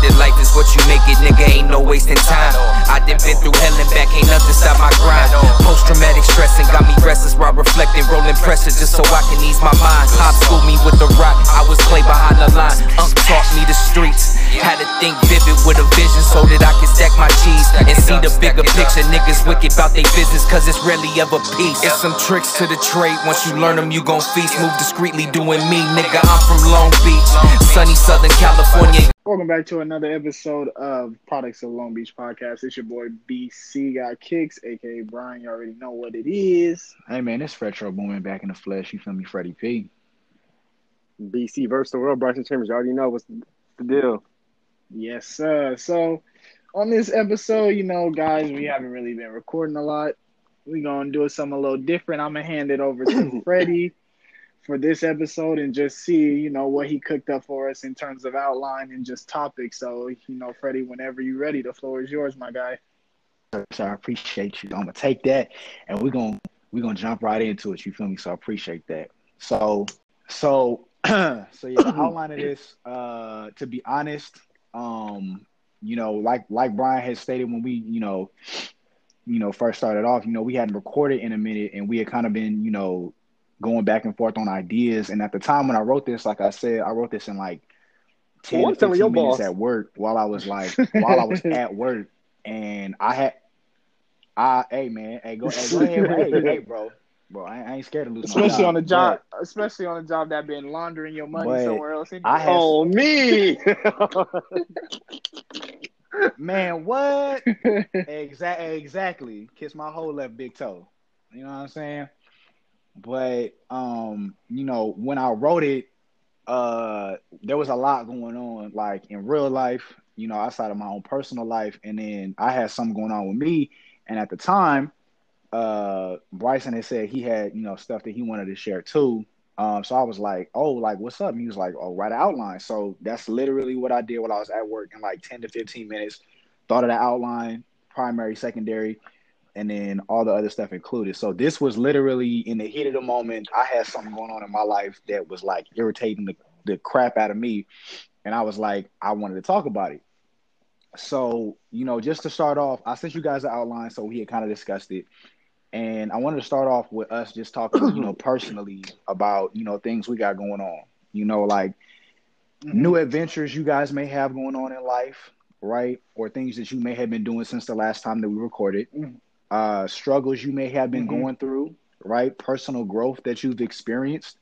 that life is what you make it, nigga. Ain't no wasting time. I done been through hell and back, ain't nothing stop my grind. Post traumatic stressing got me restless while reflecting, rolling pressure just so I can ease my mind. Pop schooled me with the rock, I was clay behind the line. Unc taught me the streets. Had to think vivid with a vision so that I can stack my cheese and see the bigger picture. Niggas wicked about they business cause it's rarely ever peace. It's some tricks to the trade. Once you learn them, you gon' feast. Move discreetly doing me, nigga. I'm from Long Beach, sunny Southern California. Welcome back to another episode of Products of Long Beach Podcast. It's your boy BC Got Kicks, aka Brian. You already know what it is. Hey man, it's Retro Boomin back in the flesh. You feel me, Freddie P? BC versus the world, Bryson Chambers. You already know what's the deal. Yes, sir. So on this episode, you know, guys, we haven't really been recording a lot. We're gonna do something a little different. I'm gonna hand it over to Freddie for this episode and just see, you know, what he cooked up for us in terms of outline and just topics. So, you know, Freddie, whenever you're ready, the floor is yours, my guy. So I appreciate you. I'm gonna take that and we're gonna we're gonna jump right into it. You feel me? So I appreciate that. So so so yeah, outline of this, uh, to be honest, um, you know, like like Brian had stated when we, you know, you know, first started off, you know, we hadn't recorded in a minute and we had kind of been, you know, going back and forth on ideas. And at the time when I wrote this, like I said, I wrote this in like 10 Well, to I'm 15 your minutes boss. at work while I was like while I was at work and I had I hey man, hey go, hey, go ahead, hey, hey bro. Bro, I, I ain't scared to lose my Especially on a job, but- especially on a job that been laundering your money somewhere else. I had- Oh me. Man, what? exactly, exactly. Kiss my whole left big toe. You know what I'm saying? But um, you know, when I wrote it, uh, there was a lot going on, like in real life, you know, outside of my own personal life, and then I had something going on with me. And at the time, uh, Bryson had said he had, you know, stuff that he wanted to share too. Um, so I was like, oh, like, what's up? And he was like, oh, write an outline. So that's literally what I did while I was at work in like 10 to 15 minutes. Thought of the outline, primary, secondary, and then all the other stuff included. So this was literally in the heat of the moment. I had something going on in my life that was like irritating the, the crap out of me. And I was like, I wanted to talk about it. So, you know, just to start off, I sent you guys an outline so we had kind of discussed it. And I wanted to start off with us just talking, you know, personally about, you know, things we got going on. You know, like new adventures you guys may have going on in life, right? Or things that you may have been doing since the last time that we recorded. Mhm. Uh struggles you may have been Mhm. going through, right? Personal growth that you've experienced,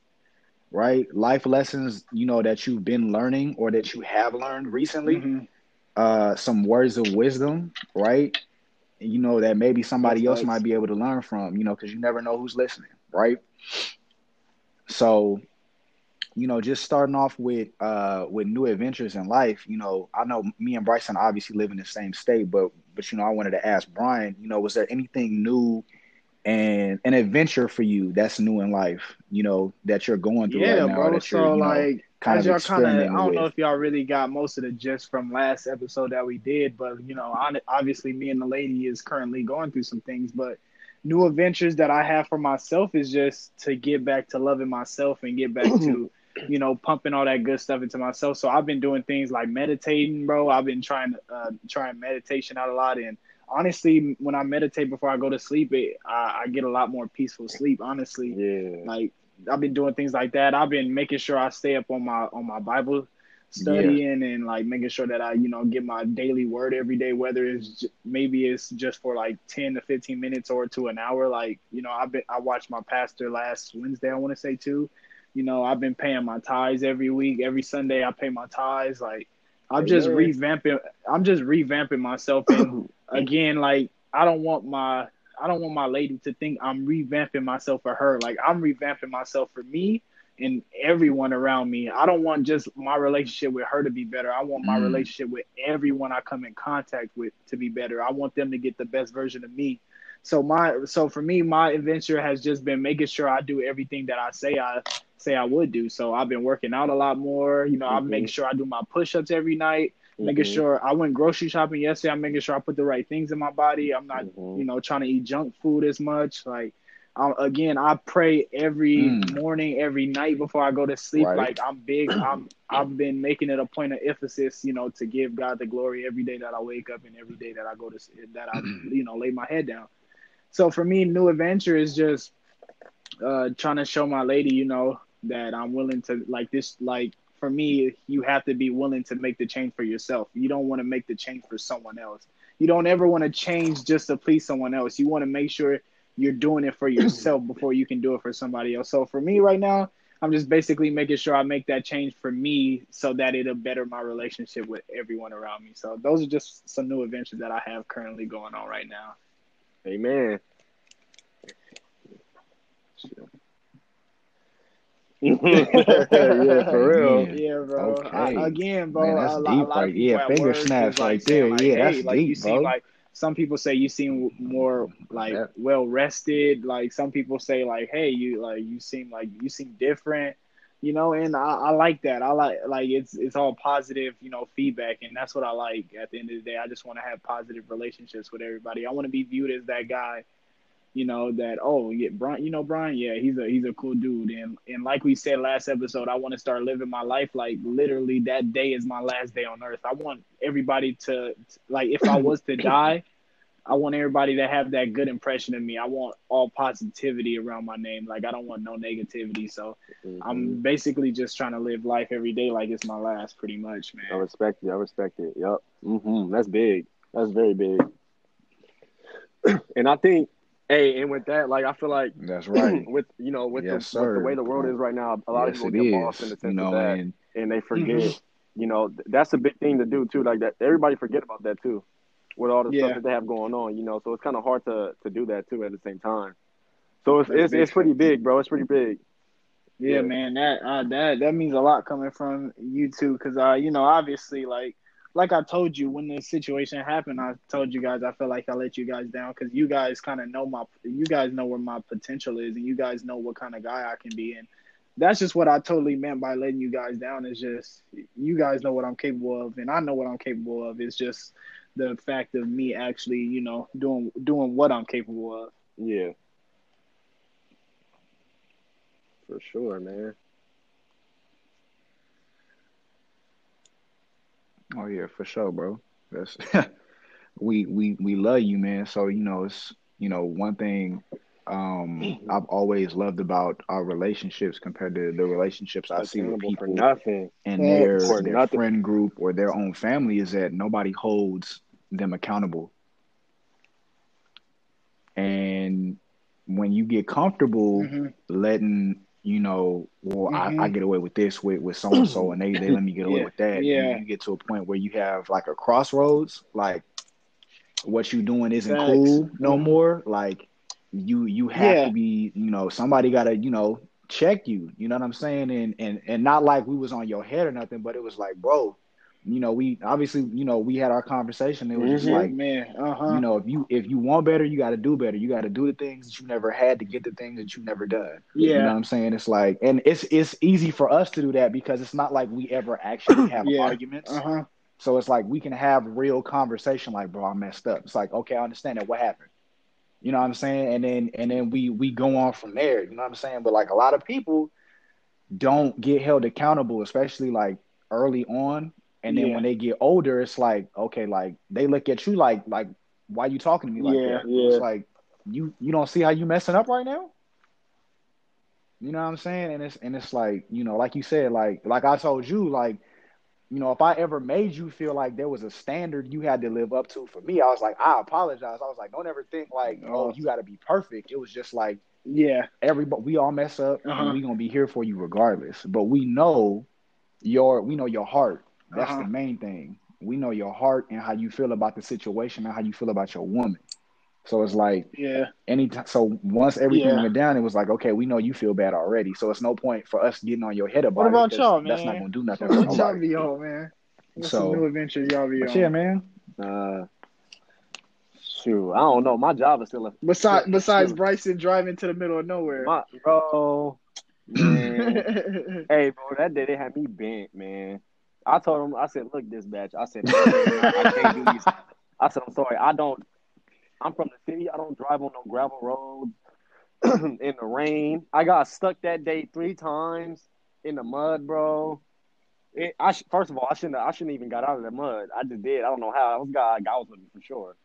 right? Life lessons, you know, that you've been learning or that you have learned recently Mhm. uh, some words of wisdom, right? You know that maybe somebody That's else nice. might be able to learn from, you know, because you never know who's listening, right? So, you know, just starting off with uh with new adventures in life, you know, I know me and Bryson obviously live in the same state, but but you know, I wanted to ask Brian, you know, was there anything new and an adventure for you that's new in life, you know, that you're going through Yeah, right now, bro. that you're, So you know, like, kind as of y'all kind of, I don't know if y'all really got most of the gist from last episode that we did, but you know, obviously, me and the lady is currently going through some things. But new adventures that I have for myself is just to get back to loving myself and get back to, you know, pumping all that good stuff into myself. So I've been doing things like meditating, bro. I've been trying to uh, trying meditation out a lot, and honestly, when I meditate before I go to sleep, it I, I get a lot more peaceful sleep. Honestly, yeah. like I've been doing things like that. I've been making sure I stay up on my on my Bible studying and like making sure that I you know get my daily word every day, whether it's j- maybe it's just for like ten to fifteen minutes or to an hour. Like you know I've been I watched my pastor last Wednesday I want to say too. You know I've been paying my tithes every week. Every Sunday I pay my tithes. Like I'm just revamping. I'm just revamping myself and again like I don't want my I don't want my lady to think I'm revamping myself for her. Like I'm revamping myself for me and everyone around me. I don't want just my relationship with her to be better. I want my Mm. relationship with everyone I come in contact with to be better. I want them to get the best version of me. So my so for me, my adventure has just been making sure I do everything that I say I say I would do. So I've been working out a lot more. You know, I'm Mhm. making sure I do my push-ups every night making Mhm. sure I went grocery shopping yesterday. I'm making sure I put the right things in my body. I'm not, Mhm. you know, trying to eat junk food as much. Like um, again, I pray every Mm. morning, every night before I go to sleep. Right. Like I'm big. I'm I've been making it a point of emphasis, you know, to give God the glory every day that I wake up and every day that I go to that I you know lay my head down. So for me, new adventure is just uh, trying to show my lady, you know, that I'm willing to like this. Like for me, you have to be willing to make the change for yourself. You don't want to make the change for someone else. You don't ever want to change just to please someone else. You want to make sure you're doing it for yourself before you can do it for somebody else. So for me right now, I'm just basically making sure I make that change for me so that it'll better my relationship with everyone around me. So those are just some new adventures that I have currently going on right now. Amen. Yeah, for real. Yeah. Yeah, bro. Okay. I- again, bro. Man, that's a deep a lot right- of yeah, finger snaps is, like, right there. like, Yeah, hey, that's like you deep, seem bro. like some people say you seem more like Yeah. well rested. Like some people say like, hey, you like you seem like you seem different. You know, and I, I like that. I like like it's it's all positive, you know, feedback, and that's what I like. At the end of the day, I just want to have positive relationships with everybody. I want to be viewed as that guy you know that oh yeah Brian you know Brian yeah he's a he's a cool dude and and like we said last episode I want to start living my life like literally that day is my last day on earth I want everybody to like if I was to die I want everybody to have that good impression of me I want all positivity around my name like I don't want no negativity so Mhm. I'm basically just trying to live life every day like it's my last pretty much man I respect it. I respect it. Yep. hmm That's big. That's very big. and I think, hey, and with that, like I feel like That's right. with you know with, Yes, the, with the way the world is right now, a lot yes, of people get lost in the sense know, of that, and and they forget. Mhm. You know, th- that's a big thing to do too. Like that, everybody forget about that too, with all the Yeah. stuff that they have going on. You know, so it's kind of hard to to do that too at the same time. So it's it's, it's pretty big, bro. It's pretty big. Yeah, Yeah. man, that uh, that that means a lot coming from you too, because uh, you know, obviously, like like I told you when the situation happened, I told you guys I felt like I let you guys down because you guys kind of know my, you guys know where my potential is, and you guys know what kind of guy I can be, and that's just what I totally meant by letting you guys down. Is just you guys know what I'm capable of, and I know what I'm capable of. It's just the fact of me actually, you know, doing doing what I'm capable of. Yeah. For sure, man. Oh yeah, for sure, bro. That's we we we love you, man. So you know, it's you know one thing um I've always loved about our relationships compared to the relationships I see with people nothing. and Yeah, their their nothing. friend group or their own family is that nobody holds them accountable. And when you get comfortable Mhm. letting you know, well, I, I Mhm. get away with this with with so and so, and they they let me get away Yeah, with that. yeah. And you get to a point where you have like a crossroads, like what you doing isn't Facts. cool no Mhm. more. Like you you have Yeah. to be, you know, somebody got to you know check you. You know what I'm saying? And and and not like we was on your head or nothing, but it was like, bro, you know, we obviously, you know, we had our conversation. It was just Mhm. like man, uh huh. you know, if you if you want better, you got to do better. You got to do the things that you never had to get the things that you never done. You know what yeah, I'm saying? It's like, and it's it's easy for us to do that because it's not like we ever actually have Yeah. arguments. uh huh. So it's like we can have real conversation. Like, bro, I messed up. It's like, okay, I understand that. What happened? You know what I'm saying? And then and then we we go on from there. You know what I'm saying? But like a lot of people don't get held accountable, especially like early on. And then Yeah. when they get older, it's like, okay, like they look at you like like why you talking to me like Yeah, that? yeah. It's like you you don't see how you messing up right now? You know what I'm saying? And it's and it's like, you know, like you said, like like I told you, like, you know, if I ever made you feel like there was a standard you had to live up to for me, I was like, I apologize. I was like, don't ever think like, oh, you gotta be perfect. It was just like Yeah, everybody we all mess up Uh-huh. and we gonna be here for you regardless. But we know your we know your heart. That's Uh-huh. the main thing. We know your heart and how you feel about the situation and how you feel about your woman. So it's like yeah, anytime so once everything Yeah. went down, it was like, okay, we know you feel bad already. So it's no point for us getting on your head about What it. about 'cause y'all, man? That's not gonna do nothing What for y'all be on, man? What's So- some new adventures y'all be But on? yeah, man. Uh, shoot, I don't know. My job is still a Besides, besides Shoot. Bryson driving to the middle of nowhere. my bro. Man. Hey, bro, that day they had me bent, man. I told him, I said, look, dispatch. I said, I. I said, I'm sorry. I don't, I'm from the city. I don't drive on no gravel roads. in the rain. I got stuck that day three times in the mud, bro. It, I sh- first of all, I shouldn't. I shouldn't even got out of the mud. I just did. I don't know how. I was God. God was with me for sure.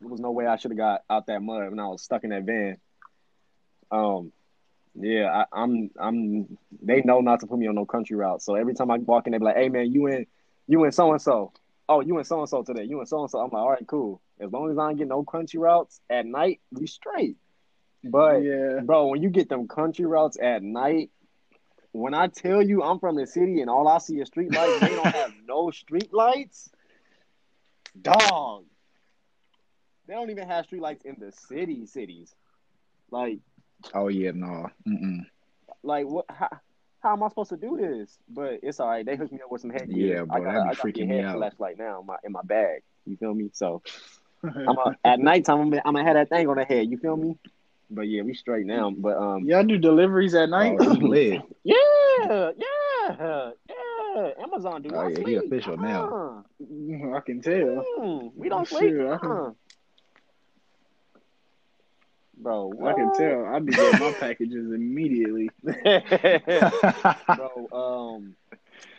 There was no way I should have got out that mud when I was stuck in that van. Um, yeah, I, I'm. I'm. They know not to put me on no country route. So every time I walk in, they be like, "Hey, man, you in, you in so and so. Oh, you in so and so today. You in so and so." I'm like, "All right, cool. As long as I don't get no country routes at night, we straight." But Yeah. bro, when you get them country routes at night, when I tell you I'm from the city and all I see is street lights, they don't have no street lights. Dog. They don't even have street lights in the city cities. Like, Oh yeah, no. Mm-mm. like what? How, how am I supposed to do this? But it's all right. They hooked me up with some headgear. Yeah, bro, I got, that'd be I got freaking a me head out. flashlight now in my in my bag. You feel me? So I'm a, at nighttime. I'm, I'm gonna have that thing on the head. You feel me? But yeah, we straight now. But um, Y'all do deliveries at night? Oh, lit. Yeah, yeah, yeah. Amazon do Oh, not yeah, he official now. Uh-uh. I can tell. Mm, we don't Shit, sleep. I can- Bro, I can tell. I'll be getting my packages immediately. Bro, um,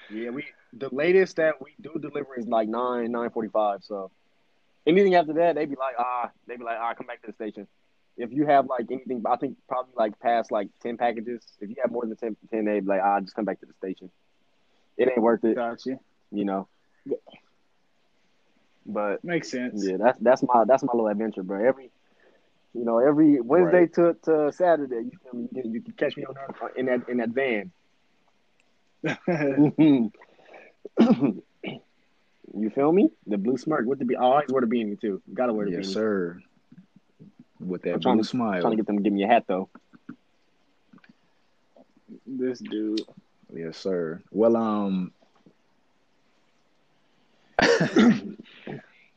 yeah, we the latest that we do deliver is like nine nine forty five. So anything after that, they be like, ah, they be like, ah, come back to the station. If you have like anything, I think probably like past like ten packages. If you have more than 10, 10 they be like, ah, just come back to the station. It ain't worth it, Gotcha. you know. But Makes sense. yeah, that's that's my that's my little adventure, bro. Every you know, every Wednesday to, to Saturday, you feel me? You can, you can catch me on that in that in that van. you feel me? The blue smirk with the be. I always wear the beanie too. Gotta wear the yes, beanie. sir. With that I'm blue to- smile. Trying to get them to give me a hat though. this dude. Yes, sir. Well, um,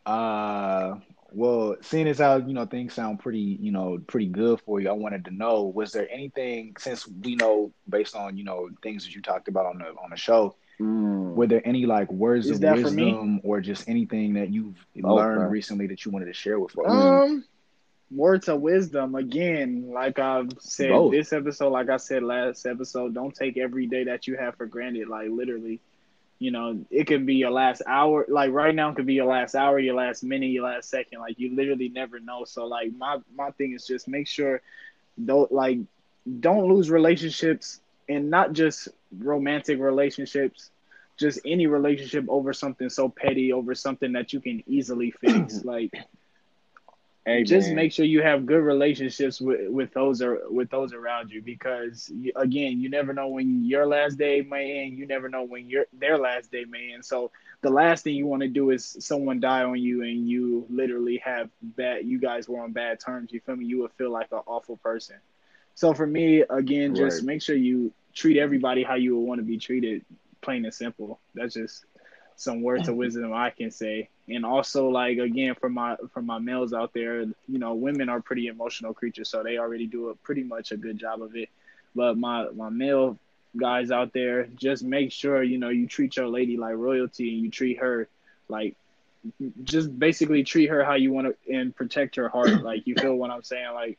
uh, well, seeing as how you know things sound pretty, you know, pretty good for you, I wanted to know: was there anything since we know based on you know things that you talked about on the on the show? Were there any like words Is of that for me? wisdom or just anything that you've Oh, learned bro. recently that you wanted to share with us? Um, words of wisdom again. Like I've said Both. this episode, like I said last episode, don't take every day that you have for granted. Like literally, you know, it could be your last hour. Like right now, it could be your last hour, your last minute, your last second. Like you literally never know. So like my my thing is just make sure, don't like, don't lose relationships and not just romantic relationships. Just any relationship over something so petty, over something that you can easily fix. like Hey, just man. make sure you have good relationships with with those or with those around you because you, again you never know when your last day may end you never know when your their last day may end so the last thing you want to do is someone die on you and you literally have bad you guys were on bad terms you feel me you would feel like an awful person so for me again just Right. make sure you treat everybody how you would want to be treated plain and simple that's just some words of wisdom I can say. And also like again for my for my males out there, you know, women are pretty emotional creatures, so they already do a pretty much a good job of it. But my my male guys out there, just make sure, you know, you treat your lady like royalty and you treat her like just basically treat her how you want to and protect her heart. Like you feel what I'm saying? Like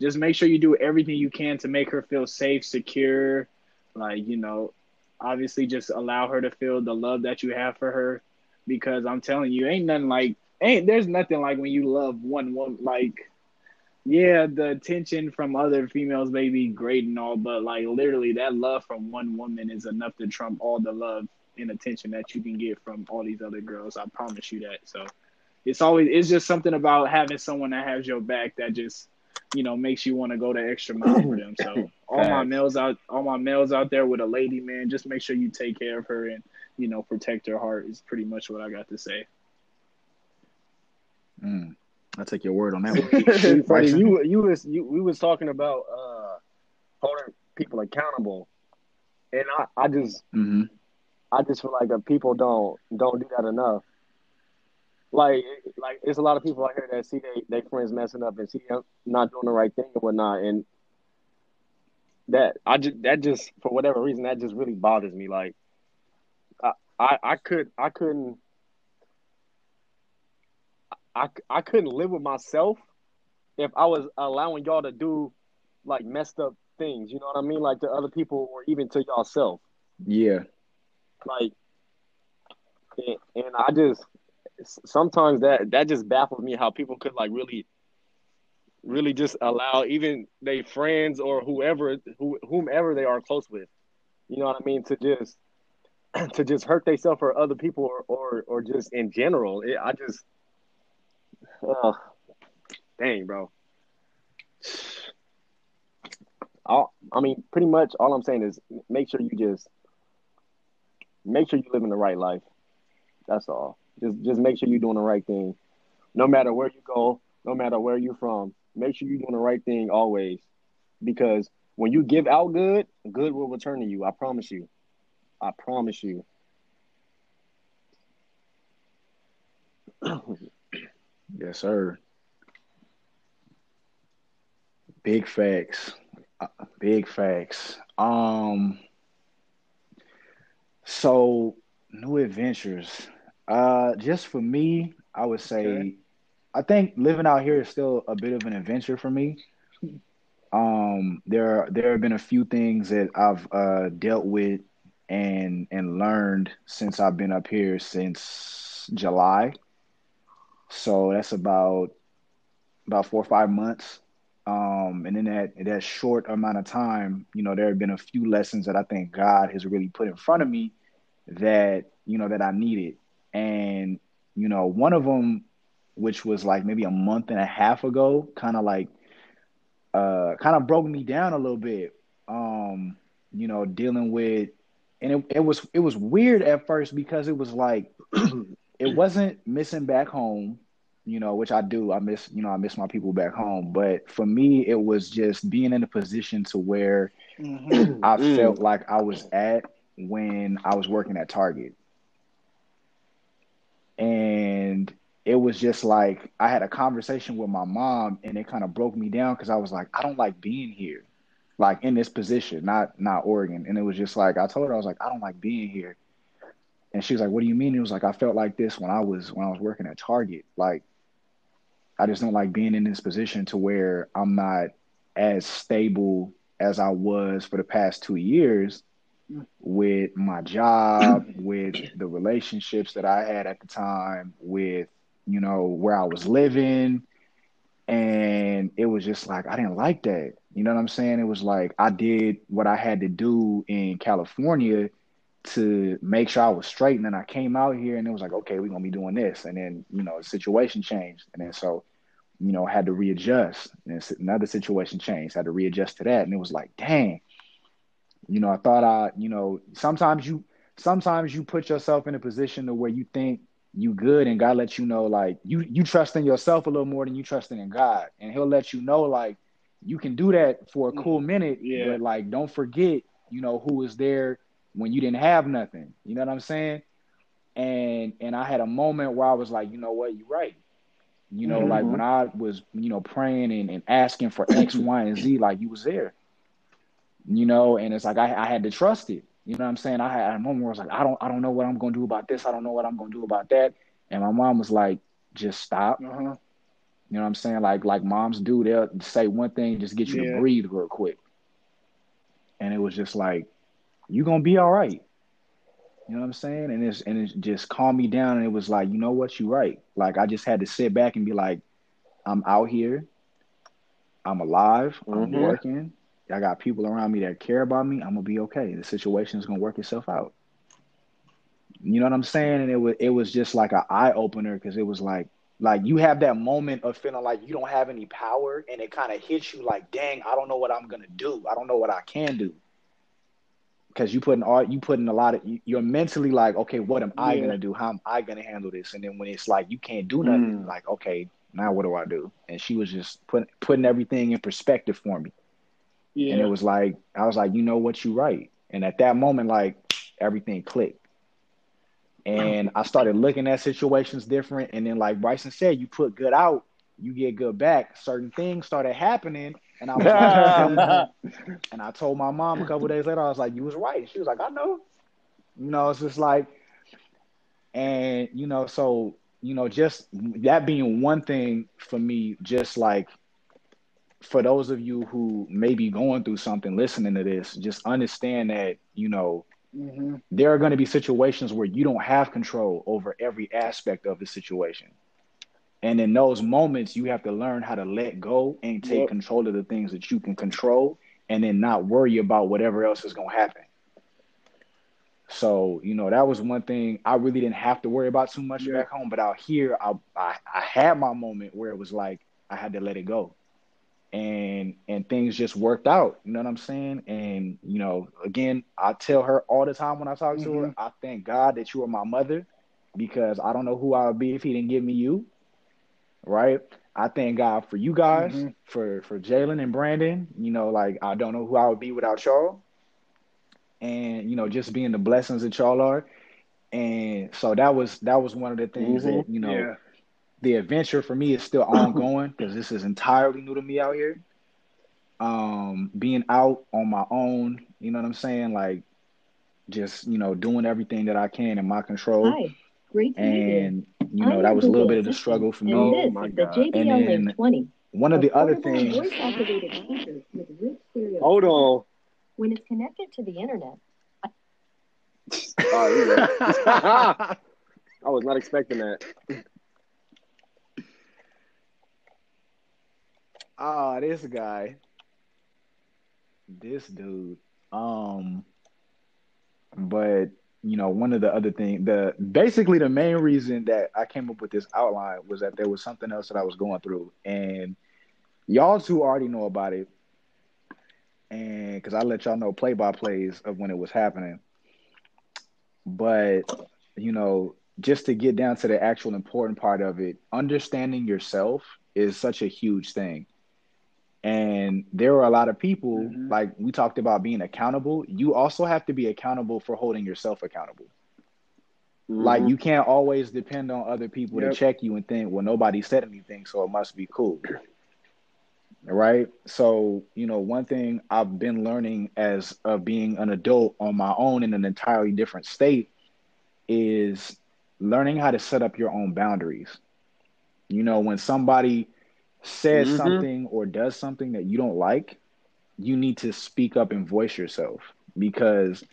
just make sure you do everything you can to make her feel safe, secure, like, you know, obviously just allow her to feel the love that you have for her because I'm telling you, ain't nothing like ain't there's nothing like when you love one woman like yeah, the attention from other females may be great and all, but like literally that love from one woman is enough to trump all the love and attention that you can get from all these other girls. I promise you that. So it's always it's just something about having someone that has your back that just you know makes you want to go the extra mile for them. So all my males out all my males out there with a lady, man, just make sure you take care of her and you know protect her heart is pretty much what I got to say. Mm. I take your word on that one. You you was you we was talking about uh holding people accountable, and I I just hmm I just feel like people don't don't do that enough. Like like it's a lot of people out here that see they they friends messing up and see them not doing the right thing and whatnot, and that I just that just for whatever reason that just really bothers me. Like I I, I could I couldn't. I, I couldn't live with myself if I was allowing y'all to do like messed up things, you know what I mean, like to other people or even to yourself. Yeah. Like, and, and I just sometimes that that just baffles me how people could like really really just allow even their friends or whoever who, whomever they are close with. You know what i mean? To just to just hurt themselves or other people or, or or just in general. It, i just uh, dang bro. All, i mean pretty much all i'm saying is make sure you just make sure you live in the right life. That's all just just make sure you're doing the right thing no matter where you go no matter where you're from make sure you're doing the right thing always because when you give out good, good will return to you. I promise you. I promise you. yes, sir. Big facts. Uh, big facts. Um so new adventures. Uh just for me, I would say okay. I think living out here is still a bit of an adventure for me. Um, there there have been a few things that I've uh, dealt with and and learned since I've been up here since July. So that's about about four or five months. Um, and in that that short amount of time, you know, there have been a few lessons that I think God has really put in front of me that you know that I needed. And you know, one of them which was like maybe a month and a half ago, kind of like uh kind of broke me down a little bit. Um, you know, dealing with and it, it was it was weird at first because it was like it wasn't missing back home, you know, which I do. I miss, you know, I miss my people back home. But for me, it was just being in a position to where mm-hmm. I felt like I was at when I was working at Target. And it was just like I had a conversation with my mom and it kind of broke me down because I was like, I don't like being here, like in this position, not not Oregon. And it was just like I told her I was like, I don't like being here. And she was like, What do you mean? It was like I felt like this when I was when I was working at Target. Like I just don't like being in this position to where I'm not as stable as I was for the past two years with my job, with the relationships that I had at the time, with you know, where I was living. And it was just like, I didn't like that. You know what I'm saying? It was like I did what I had to do in California to make sure I was straight. And then I came out here and it was like, okay, we're going to be doing this. And then, you know, the situation changed. And then so, you know, had to readjust. And another situation changed, had to readjust to that. And it was like, dang, you know, I thought I, you know, sometimes you, sometimes you put yourself in a position to where you think you good and God lets you know like you you trust in yourself a little more than you trusting in God. And he'll let you know like you can do that for a mm. cool minute, yeah. but like don't forget, you know, who was there when you didn't have nothing. You know what I'm saying? And and I had a moment where I was like, you know what, you're right. You know, mm-hmm. like when I was, you know, praying and, and asking for X, Y, and Z, like you was there. You know, and it's like I, I had to trust it. You know what I'm saying? I had a moment where I was like, I don't, I don't know what I'm gonna do about this. I don't know what I'm gonna do about that. And my mom was like, just stop. Uh-huh. You know what I'm saying? Like, like moms do. They'll say one thing, just get you yeah. to breathe real quick. And it was just like, "You're gonna be all right. You know what I'm saying? And it's and it just calmed me down. And it was like, you know what, you right. Like I just had to sit back and be like, I'm out here. I'm alive. Mm-hmm. I'm working. I got people around me that care about me, I'm gonna be okay. The situation is gonna work itself out. You know what I'm saying? And it was it was just like an eye opener because it was like like you have that moment of feeling like you don't have any power, and it kind of hits you like, dang, I don't know what I'm gonna do. I don't know what I can do. Because you put in all you put in a lot of you're mentally like, okay, what am I gonna do? How am I gonna handle this? And then when it's like you can't do nothing, mm. like, okay, now what do I do? And she was just putting putting everything in perspective for me. Yeah. And it was like I was like, you know what, you right. And at that moment, like everything clicked. And I started looking at situations different. And then, like Bryson said, you put good out, you get good back. Certain things started happening. And I was like, and I told my mom a couple days later, I was like, You was right. She was like, I know. You know, it's just like and you know, so you know, just that being one thing for me, just like for those of you who may be going through something listening to this, just understand that, you know, Mm-hmm. there are going to be situations where you don't have control over every aspect of the situation. And in those moments, you have to learn how to let go and take Yep. control of the things that you can control and then not worry about whatever else is going to happen. So, you know, that was one thing I really didn't have to worry about too much Yeah. back home. But out here, I, I, I had my moment where it was like I had to let it go. And and things just worked out. You know what I'm saying? And, you know, again, I tell her all the time when I talk to her, I thank God that you are my mother because I don't know who I would be if he didn't give me you. Right? I thank God for you guys, Mhm. for for Jalen and Brandon. You know, like I don't know who I would be without y'all. And you know, just being the blessings that y'all are. And so that was that was one of the things Mhm. that, you know, yeah. The adventure for me is still ongoing because this is entirely new to me out here. Um, being out on my own, you know what I'm saying? Like just, you know, doing everything that I can in my control. Hi, great to meet you. And you know, I'm that was a little bit of the struggle for and me. Oh my the God. JBL And then 20. One of the other things voice-activated speakers with rich stereo. Hold on. When it's connected to the internet, Oh, you good. I was not expecting that. Ah, this guy. This dude. Um but you know, one of the other thing the basically the main reason that I came up with this outline was that there was something else that I was going through and y'all two already know about it. And because I let y'all know play by plays of when it was happening. But you know, just to get down to the actual important part of it, understanding yourself is such a huge thing. And there are a lot of people, Mhm. like we talked about being accountable. You also have to be accountable for holding yourself accountable. Like Mhm. you can't always depend on other people Yep. to check you and think, well, nobody said anything, so it must be cool. Right? So, you know, one thing I've been learning as of being an adult on my own in an entirely different state is learning how to set up your own boundaries. You know, when somebody says Mhm. something or does something that you don't like, you need to speak up and voice yourself because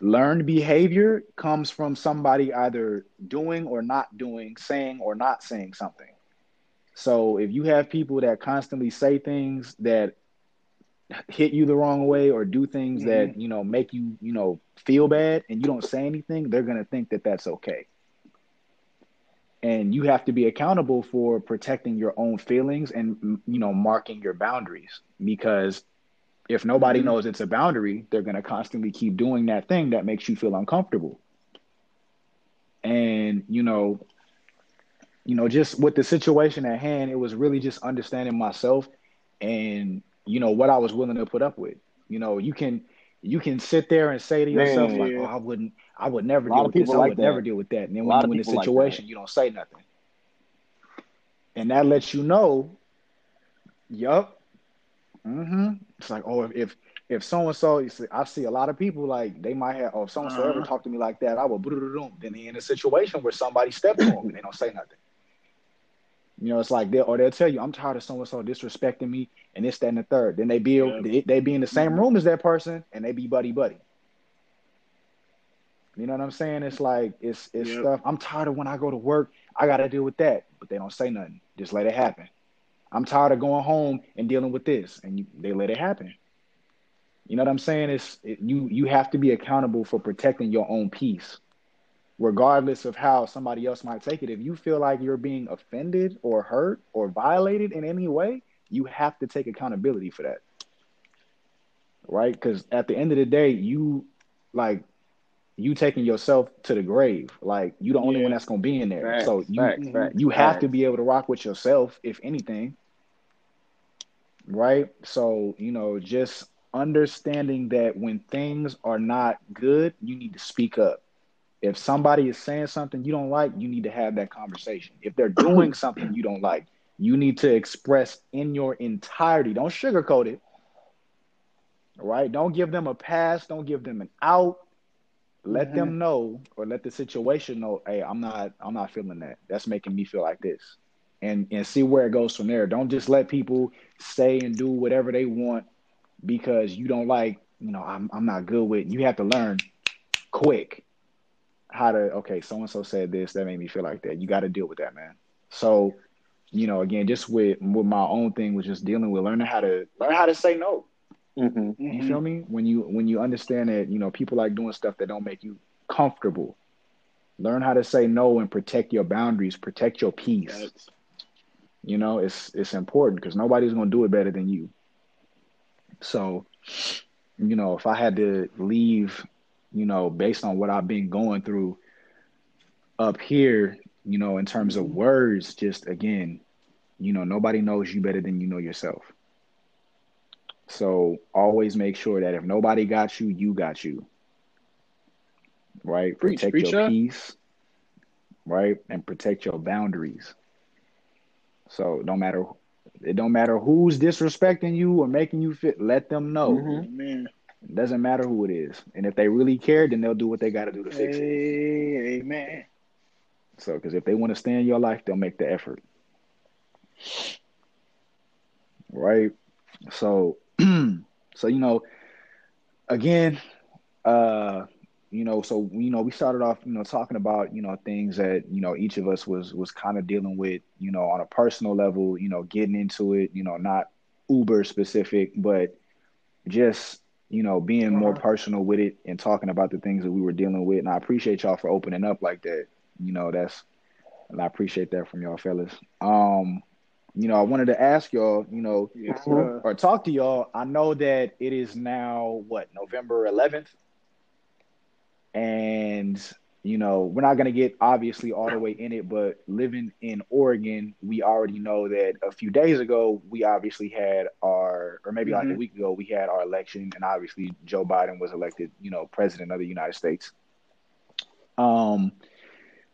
learned behavior comes from somebody either doing or not doing, saying or not saying something. So if you have people that constantly say things that hit you the wrong way or do things that, you know, make you, you know, feel bad and you don't say anything, they're going to think that that's okay. And you have to be accountable for protecting your own feelings and, you know, marking your boundaries because if nobody Mhm. knows it's a boundary, they're going to constantly keep doing that thing that makes you feel uncomfortable. And, you know, you know, just with the situation at hand, it was really just understanding myself and, you know, what I was willing to put up with. You know, you can you can sit there and say to yourself, Man. like, oh, I wouldn't I would never deal with this, people I would that. never deal with that. And then when you're in the people like situation, you don't say nothing. And that lets you know, yup. Mm-hmm. It's like, oh, if if, if so and so, I see a lot of people like they might have, oh, if so and so ever Uh-huh. talk to me like that, I will. boom. Then he in a situation where somebody stepped on and they don't say nothing. You know, it's like they or they'll tell you, I'm tired of so and so disrespecting me and this, that, and the third. Then they be Yeah. they, they be in the same room as that person and they be buddy buddy. You know what I'm saying? It's like it's it's Yep. stuff. I'm tired of when I go to work, I gotta deal with that, but they don't say nothing. Just let it happen. I'm tired of going home and dealing with this, and you, they let it happen. You know what I'm saying? It's it, you you have to be accountable for protecting your own peace, regardless of how somebody else might take it. If you feel like you're being offended or hurt or violated in any way, you have to take accountability for that, right? Because at the end of the day, you like you taking yourself to the grave. Like you the only Yeah. one that's gonna be in there. Facts, so you facts, facts, you have to be able to rock with yourself, if anything. Right? So, you know, just understanding that when things are not good, you need to speak up. If somebody is saying something you don't like, you need to have that conversation. If they're doing something you don't like, you need to express in your entirety. Don't sugarcoat it. Right? Don't give them a pass. Don't give them an out. Let Mhm. them know or let the situation know, hey, I'm not I'm not feeling that. That's making me feel like this. and and see where it goes from there. Don't just let people say and do whatever they want because you don't like, you know, I'm I'm not good with. You have to learn quick how to okay, so and so said this, that made me feel like that. You got to deal with that, man. So, you know, again, just with with my own thing was just dealing with learning how to learn how to say no. Mm-hmm. You feel me? When you when you understand that, you know, people like doing stuff that don't make you comfortable. Learn how to say no and protect your boundaries, protect your peace. That's- You know, it's it's important because nobody's gonna do it better than you. So, you know, if I had to leave, you know, based on what I've been going through up here, you know, in terms of words, just again, you know, nobody knows you better than you know yourself. So always make sure that if nobody got you, you got you. Right? Preach, protect preach, your huh? peace, right? And protect your boundaries. So don't matter it don't matter who's disrespecting you or making you fit, let them know. Mhm. It doesn't matter who it is. And if they really care, then they'll do what they got to do to fix it. amen. So, because if they want to stay in your life, they'll make the effort. Right? So, so you know, again, uh, you know, so you know, we started off, you know, talking about you know things that you know each of us was was kind of dealing with, you know, on a personal level, you know, getting into it, you know, not uber specific, but just you know being more Uh-huh. personal with it and talking about the things that we were dealing with. And I appreciate y'all for opening up like that. You know, that's and I appreciate that from y'all fellas. Um, you know, I wanted to ask y'all, you know, or talk to y'all. I know that it is now what November 11th, and you know we're not gonna get obviously all the way in it, but living in Oregon, we already know that a few days ago we obviously had our, or maybe like a Mhm. week ago we had our election, and obviously Joe Biden was elected, you know, president of the United States. Um,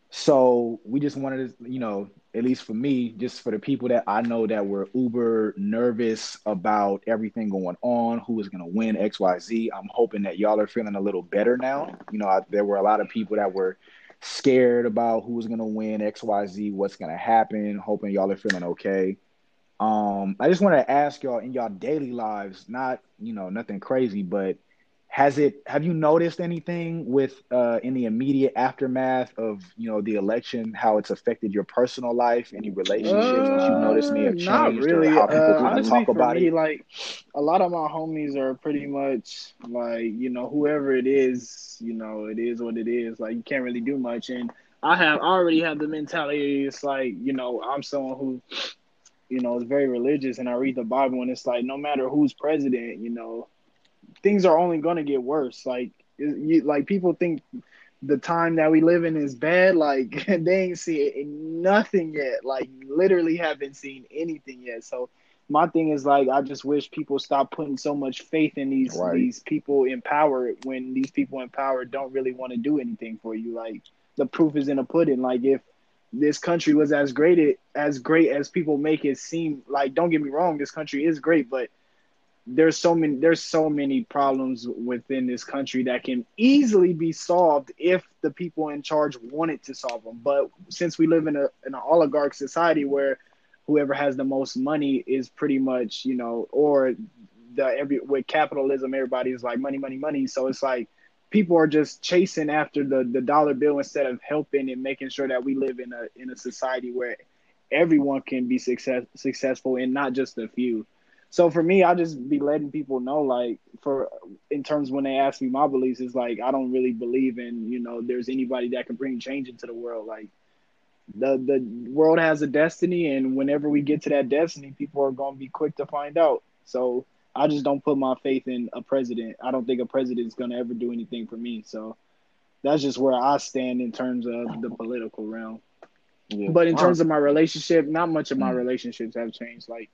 so we just wanted to, you know, at least for me, just for the people that I know that were uber nervous about everything going on, who was going to win X, Y, Z. I'm hoping that y'all are feeling a little better now. You know, I, there were a lot of people that were scared about who was going to win X, Y, Z, what's going to happen. Hoping y'all are feeling okay. Um, I just want to ask y'all in y'all daily lives, not you know nothing crazy, but has it have you noticed anything with uh in the immediate aftermath of you know the election how it's affected your personal life any relationships that you've noticed may have Uh, changed Not really. or how people Uh, honestly, talk about me, it like a lot of my homies are pretty much like you know whoever it is, you know it is what it is. Like you can't really do much, and I have I already have the mentality. It's like you know I'm someone who you know is very religious, and I read the Bible, and it's like no matter who's president, you know things are only going to get worse. Like you, like people think the time that we live in is bad. Like they ain't seen nothing yet. Like literally haven't seen anything yet. So my thing is like I just wish people stop putting so much faith in these Right. these people in power when these people in power don't really want to do anything for you. Like the proof is in the pudding. Like if this country was as great as great as people make it seem like don't get me wrong this country is great but there's so many there's so many problems within this country that can easily be solved if the people in charge wanted to solve them. But since we live in a in an oligarch society where whoever has the most money is pretty much you know or the every with capitalism everybody is like money money money so it's like people are just chasing after the the dollar bill instead of helping and making sure that we live in a in a society where everyone can be success successful and not just a few. So for me, I just be letting people know, like, for in terms when they ask me my beliefs, is like I don't really believe in, you know, there's anybody that can bring change into the world. Like, the the world has a destiny, and whenever we get to that destiny, people are going to be quick to find out. So I just don't put my faith in a president. I don't think a president is going to ever do anything for me. So that's just where I stand in terms of the political realm. Yeah. But in terms of my relationship, not much of my Mm. relationships have changed. Like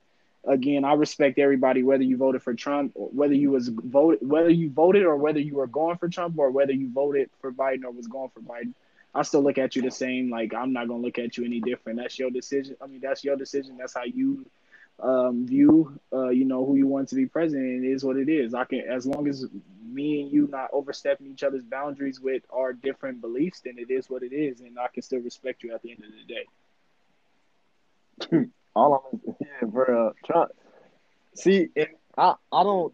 again, I respect everybody whether you voted for Trump whether you was voted whether you voted or whether you were going for Trump or whether you voted for Biden or was going for Biden. I still look at you the same. Like I'm not gonna look at you any different. That's your decision. I mean, that's your decision. That's how you um, view, uh, you know, who you want to be president. It is what it is. I can, as long as me and you not overstepping each other's boundaries with our different beliefs, then it is what it is, and I can still respect you at the end of the day. All I'm yeah, bro. Trump. See, and I, I don't,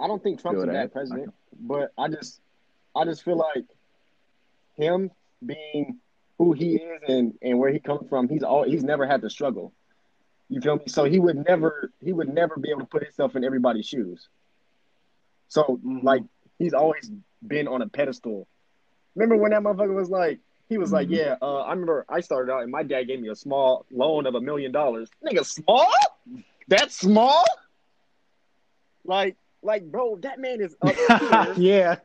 I don't think Trump's a bad president, but I just, I just feel like him being who he is and and where he comes from, he's all he's never had to struggle. You feel me? So he would never, he would never be able to put himself in everybody's shoes. So Mhm. like he's always been on a pedestal. Remember when that motherfucker was like, he was like, Mhm. yeah, uh, I remember I started out and my dad gave me a small loan of a million dollars. Nigga, small? That small? Like, like, bro, that man is up yeah.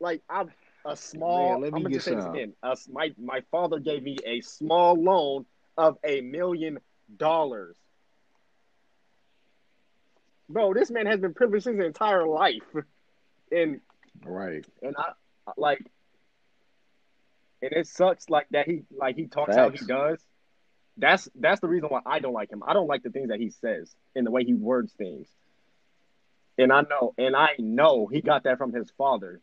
like I'm a small. Man, let me I'm gonna just say this again. My my father gave me a small loan of a million dollars. Bro, this man has been privileged his entire life, and Right. and I like, and it sucks like that. He like he talks how he does. That's that's the reason why I don't like him. I don't like the things that he says and the way he words things. And I know, and I know he got that from his father,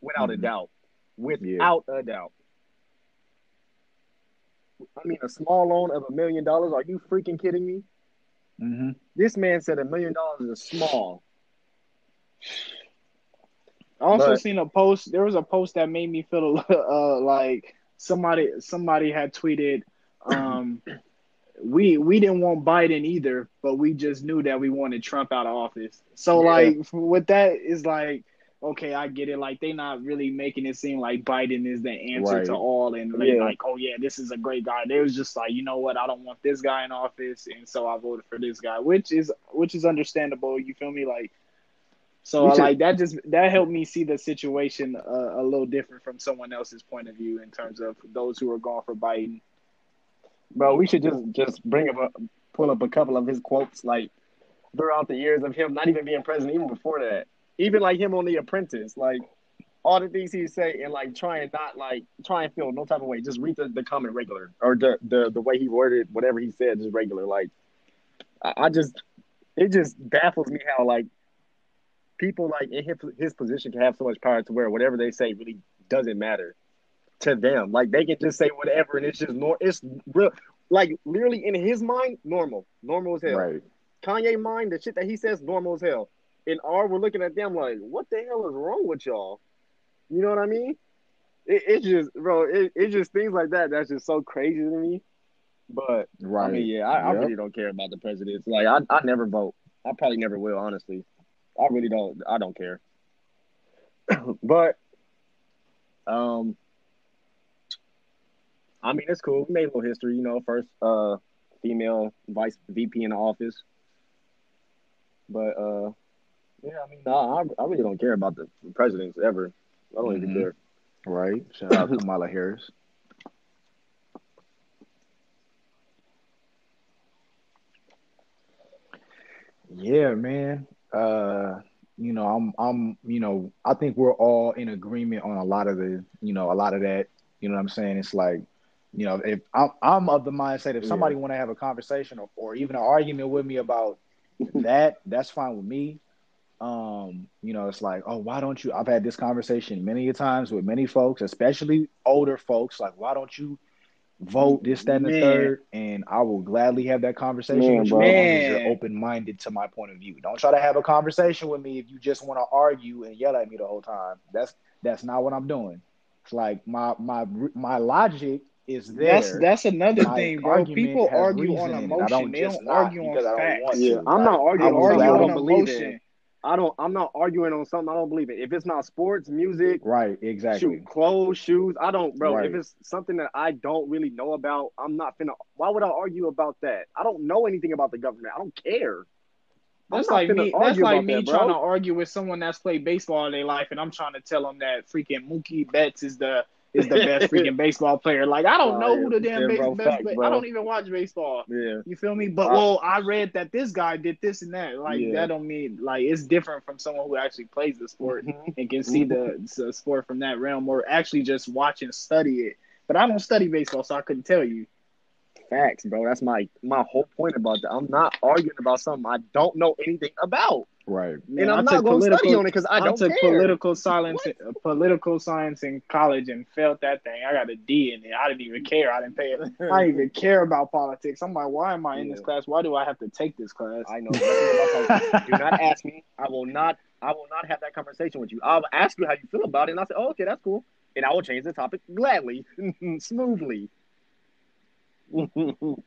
without a Mhm. doubt, without a doubt. I mean, a small loan of a million dollars. Are you freaking kidding me? Mm-hmm. This man said a million dollars is small. I also But- seen a post. There was a post that made me feel uh, like somebody somebody had tweeted, um, "We we didn't want Biden either, but we just knew that we wanted Trump out of office." So Yeah. like with that is like, okay, I get it. Like they not really making it seem like Biden is the answer Right. to all, and like, Yeah. like, oh yeah, this is a great guy. They was just like, you know what, I don't want this guy in office, and so I voted for this guy, which is which is understandable. You feel me? Like. So like that just that helped me see the situation uh, a little different from someone else's point of view in terms of those who are going for Biden. Bro, we should just just bring up a pull up a couple of his quotes like throughout the years of him not even being president, even before that. Even like him on The Apprentice, like all the things he say and like try and not like try and feel no type of way. Just read the, the comment regular or the, the the way he worded whatever he said just regular. Like I, I just it just baffles me how like people like in his, his position can have so much power to where whatever they say really doesn't matter to them. Like they can just say whatever and it's just nor it's real like literally in his mind, normal. Normal as hell. Right. Kanye mind, the shit that he says, normal as hell. In R, we're looking at them like, what the hell is wrong with y'all? You know what I mean? It, it just, bro, it, it just things like that. That's just so crazy to me. But Right. I mean, yeah, I, I really don't care about the presidents. Like, I, I never vote. I probably never will, honestly. I really don't. I don't care. but, um, I mean, it's cool. We made a little history, you know. First, uh, female vice VP in the office. But uh, yeah, I mean, nah, I, I really don't care about the presidents ever. I don't even Mhm. care. Right. Shout out to Kamala Harris. Yeah, man. Uh, you know, I'm I'm you know, I think we're all in agreement on a lot of the, you know, a lot of that. You know what I'm saying? It's like, you know, if I'm I'm of the mindset if Yeah. somebody want to have a conversation or, or even an argument with me about that, that's fine with me. Um, you know, it's like, oh, why don't you? I've had this conversation many a times with many folks, especially older folks. Like, why don't you vote this, that, and the third? And I will gladly have that conversation Man, with you bro. as long as you're open minded to my point of view. Don't try to have a conversation with me if you just want to argue and yell at me the whole time. That's that's not what I'm doing. It's like my my my logic is there. That's that's another My thing, bro. People argue on reason. I emotion. don't They don't argue on because I don't facts. want Yeah. I'm not arguing I will on I on don't believe in. Emotion. I don't. I'm not arguing on something I don't believe in. If it's not sports, music, Right, exactly. shoot, clothes, shoes, I don't, bro. Right. If it's something that I don't really know about, I'm not finna. Why would I argue about that? I don't know anything about the government. I don't care. I'm That's not like me. That's like me that, trying to argue with someone that's played baseball all their life, and I'm trying to tell them that freaking Mookie Betts is the is the best freaking baseball player. Like I don't know who the damn base, bro, best. facts, ba- I don't even watch baseball. Yeah, You feel me? But I- well, I read that this guy did this and that. Like Yeah. that don't mean like it's different from someone who actually plays the sport Mhm. and can see the, the sport from that realm, or actually just watch and study it. But I don't study baseball, so I couldn't tell you. Facts, bro. That's my my whole point about that. I'm not arguing about something I don't know anything about. Right. Man, and I'm I not going to study political- on it because I I, don't took care. political science, uh, political science in college and failed that thing. I got a D in it. I didn't even care. I didn't pay. it. I didn't even care about politics. I'm like, why am I in this class? Why do I have to take this class? I know. nothing about politics. Do not ask me. I will not. I will not have that conversation with you. I'll ask you how you feel about it, and I'll say, "Oh, okay, that's cool," and I will change the topic gladly, smoothly.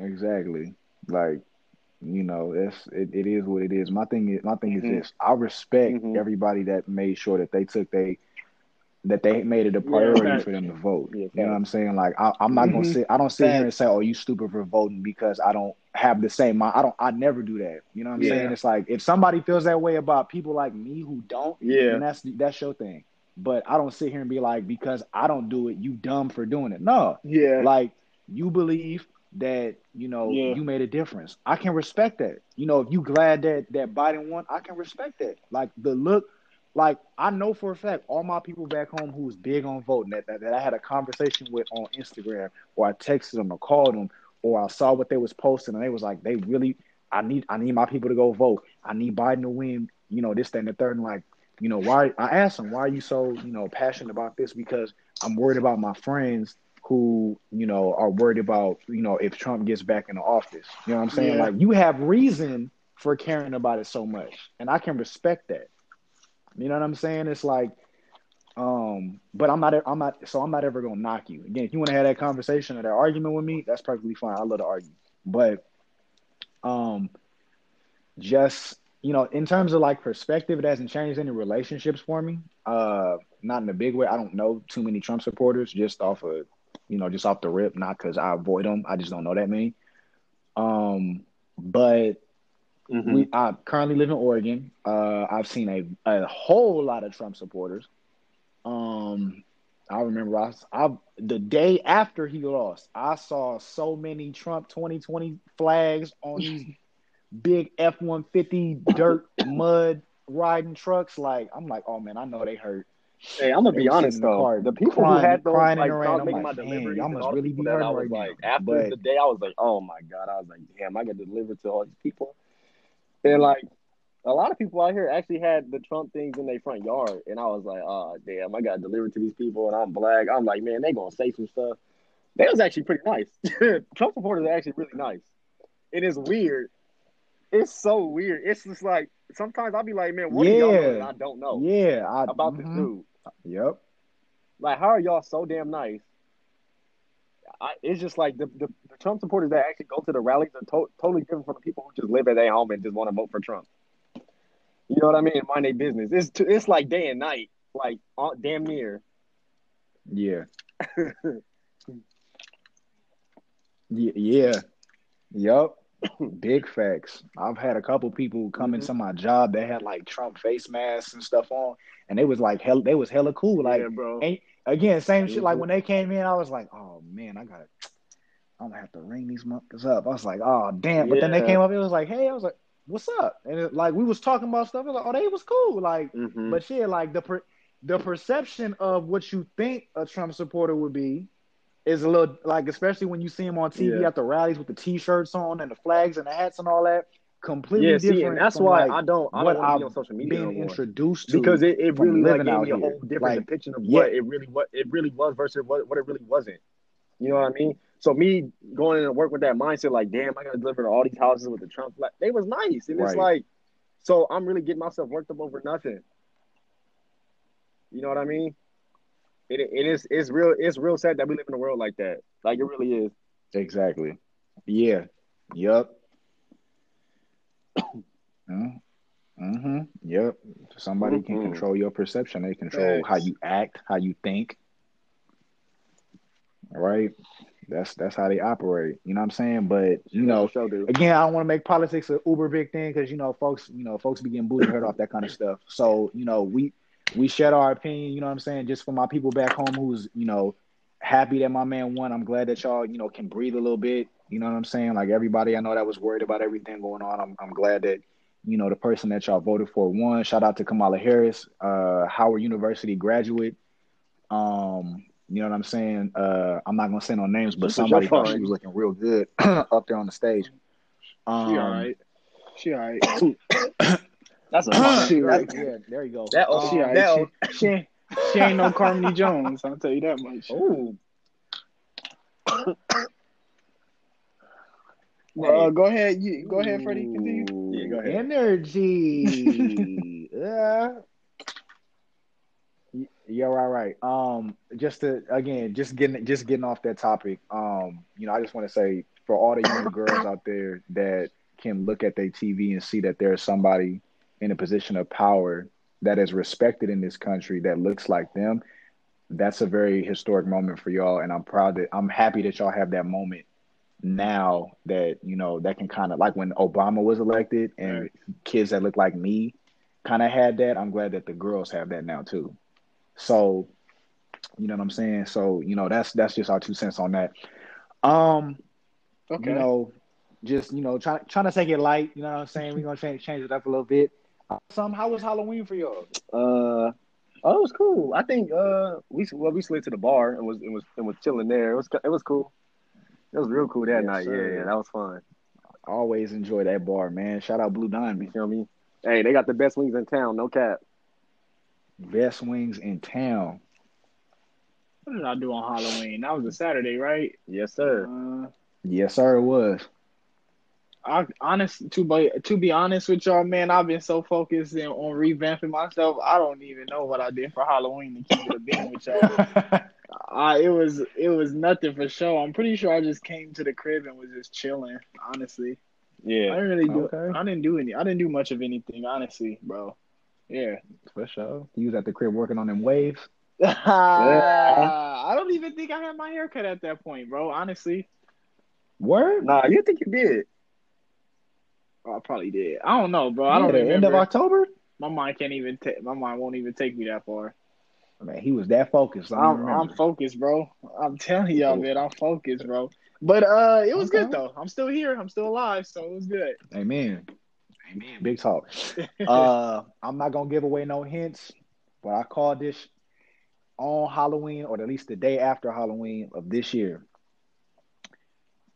Exactly. Like, you know, it's it, it is what it is. My thing is my thing Mhm. is this. I respect Mhm. everybody that made sure that they took they that they made it a priority for them to vote. Yeah, you know what I'm saying? Like I, I'm not gonna Mhm. sit I don't sit here and say, Oh, you stupid for voting because I don't have the same mind. I don't I never do that. You know what I'm Yeah. saying? It's like if somebody feels that way about people like me who don't, Yeah. then that's that's your thing. But I don't sit here and be like, because I don't do it, you dumb for doing it. No. yeah, Like you believe that you know Yeah. you made a difference. I can respect that. You know, if you glad that that Biden won, I can respect that. Like the look, like I know for a fact all my people back home who's big on voting that, that, that I had a conversation with on Instagram or I texted them or called them or I saw what they was posting and they was like they really I need I need my people to go vote. I need Biden to win. You know this, that, and the third. And like you know why I asked them why are you so you know passionate about this because I'm worried about my friends who you know are worried about you know if Trump gets back in the office. You know what I'm saying? Yeah. Like you have reason for caring about it so much, and I can respect that. You know what I'm saying? It's like, um, but I'm not. I'm not. So I'm not ever gonna knock you. Again, if you want to have that conversation or that argument with me, that's perfectly fine. I love to argue, but um, just you know, in terms of like perspective, it hasn't changed any relationships for me. Uh, not in a big way. I don't know too many Trump supporters just off of, you know, just off the rip. Not because I avoid them. I just don't know that many. Um, but Mhm. we I currently live in Oregon. Uh, I've seen a, a whole lot of Trump supporters. Um, I remember I, I the day after he lost, I saw so many Trump 2020 flags on these big F one fifty dirt mud riding trucks. Like I'm like, oh man, I know they hurt. Hey, I'm gonna They be honest though. car The people crying- who had those crying in like I was I'm making like, my deliveries y'all must really be that I was right like now. after But- the day I was like, oh my god, I was like, damn, I got delivered to all these people. And like a lot of people out here actually had the Trump things in their front yard, and I was like, oh damn, I got delivered to these people, and I'm black. I'm like, man, they gonna say some stuff. That was actually pretty nice. Trump supporters are actually really nice. It is weird. It's so weird. It's just like sometimes I'll be like, man, what do y'all know I don't know yeah, I, about this mhm. dude? Yep. Like, how are y'all so damn nice? I, it's just like the, the, the Trump supporters that actually go to the rallies are to- totally different from the people who just live at their home and just want to vote for Trump. You know what I mean? And mind their business. It's t- it's like day and night, like uh, damn near. Yeah. yeah. Yeah. Yup. Big facts. I've had a couple people come Mhm. into my job that had like Trump face masks and stuff on, and they was like hell. They was hella cool. Like yeah, bro. and again, same shit. Like when they came in, I was like, oh man, I gotta. I'm gonna have to ring these motherfuckers up. I was like, oh damn. But then they came up. It was like, hey, I was like, what's up? And it, like we was talking about stuff. I was like, oh, they was cool. Like Mhm. but shit, like the per- the perception of what you think a Trump supporter would be is a little like, especially when you see him on TV Yeah. at the rallies with the T-shirts on and the flags and the hats and all that. Completely yeah, different. see, and that's why like, I don't I don't want to be on social media being been more. introduced to because it, it really like gave me a whole different Like, depiction of yeah. what it really what it really was versus what, what it really wasn't. You know what I mean? So me going in and work with that mindset, like, damn, I gotta deliver to all these houses with the Trump flag. They was nice, and it's like, so I'm really getting myself worked up over nothing. You know what I mean? It, it is it's real it's real sad that we live in a world like that. Like it really is. Exactly. Yeah. Yup. mm-hmm. Yep. Somebody can Mhm. control your perception. They control Facts. how you act, how you think. Right? That's that's how they operate. You know what I'm saying? But you know, do. again, I don't want to make politics a uber big thing because you know, folks, you know, folks be getting booted hurt off that kind of stuff. So you know, we we shed our opinion. You know what I'm saying? Just for my people back home who's you know happy that my man won. I'm glad that y'all you know can breathe a little bit. You know what I'm saying? Like everybody I know that was worried about everything going on. I'm I'm glad that you know the person that y'all voted for won. Shout out to Kamala Harris, uh, Howard University graduate. Um, you know what I'm saying? Uh, I'm not gonna say no names, but somebody thought she was looking real good up there on the stage. Um, She alright. She alright. That's a fun. She right, right. yeah, there you go. That old- She that alright. old- She, she, ain't- she ain't no Carmody Jones. I'll tell you that much. Ooh. Well, uh, go ahead. You go ahead, Freddie. Continue. Yeah, go ahead. Energy. yeah. Y- Yeah, right, right. Um, just to again, just getting just getting off that topic. Um, you know, I just want to say for all the young girls out there that can look at their TV and see that there's somebody in a position of power that is respected in this country that looks like them. That's a very historic moment for y'all, and I'm proud that I'm happy that y'all have that moment now that you know that can kind of like when Obama was elected and Right. kids that look like me kind of had that. I'm glad that the girls have that now too. So, you know what I'm saying? So, you know, that's that's just our two cents on that. Um, Okay. you know, just you know, trying trying to take it light. You know what I'm saying? We're gonna change change it up a little bit. Some, how was Halloween for y'all? Uh, oh, it was cool. I think uh, we well we slid to the bar and was it was and was chilling there. It was it was cool. It was real cool that Yes, night. sir. Yeah, yeah, that was fun. I always enjoy that bar, man. Shout out Blue Diamond. You Diamond, feel me? Hey, they got the best wings in town. No cap. best wings in town. What did I do on Halloween? That was a Saturday, right? Yes, sir. Uh, Yes, sir, it was. I honest to be to be honest with y'all, man, I've been so focused in, on revamping myself. I don't even know what I did for Halloween to keep it a being with y'all. I it was it was nothing for sure. I'm pretty sure I just came to the crib and was just chilling. Honestly, yeah, I Yeah. didn't really do. Okay. I didn't do any. I didn't do much of anything. Honestly, bro. Yeah. For sure. You was at the crib working on them waves. yeah. I don't even think I had my haircut at that point, bro. Honestly, Word? Nah, you think you did? I probably did. I don't know, bro. I don't Yeah, the remember. end of October? my mind can't even. ta- my mind won't even take me that far. Man, he was that focused. I I'm. I'm focused, bro. I'm telling y'all, man, I'm focused, bro. But uh, it was Okay. good though. I'm still here. I'm still alive, so it was good. Amen. Amen. Big talk. uh, I'm not gonna give away no hints, but I called this on Halloween, or at least the day after Halloween of this year.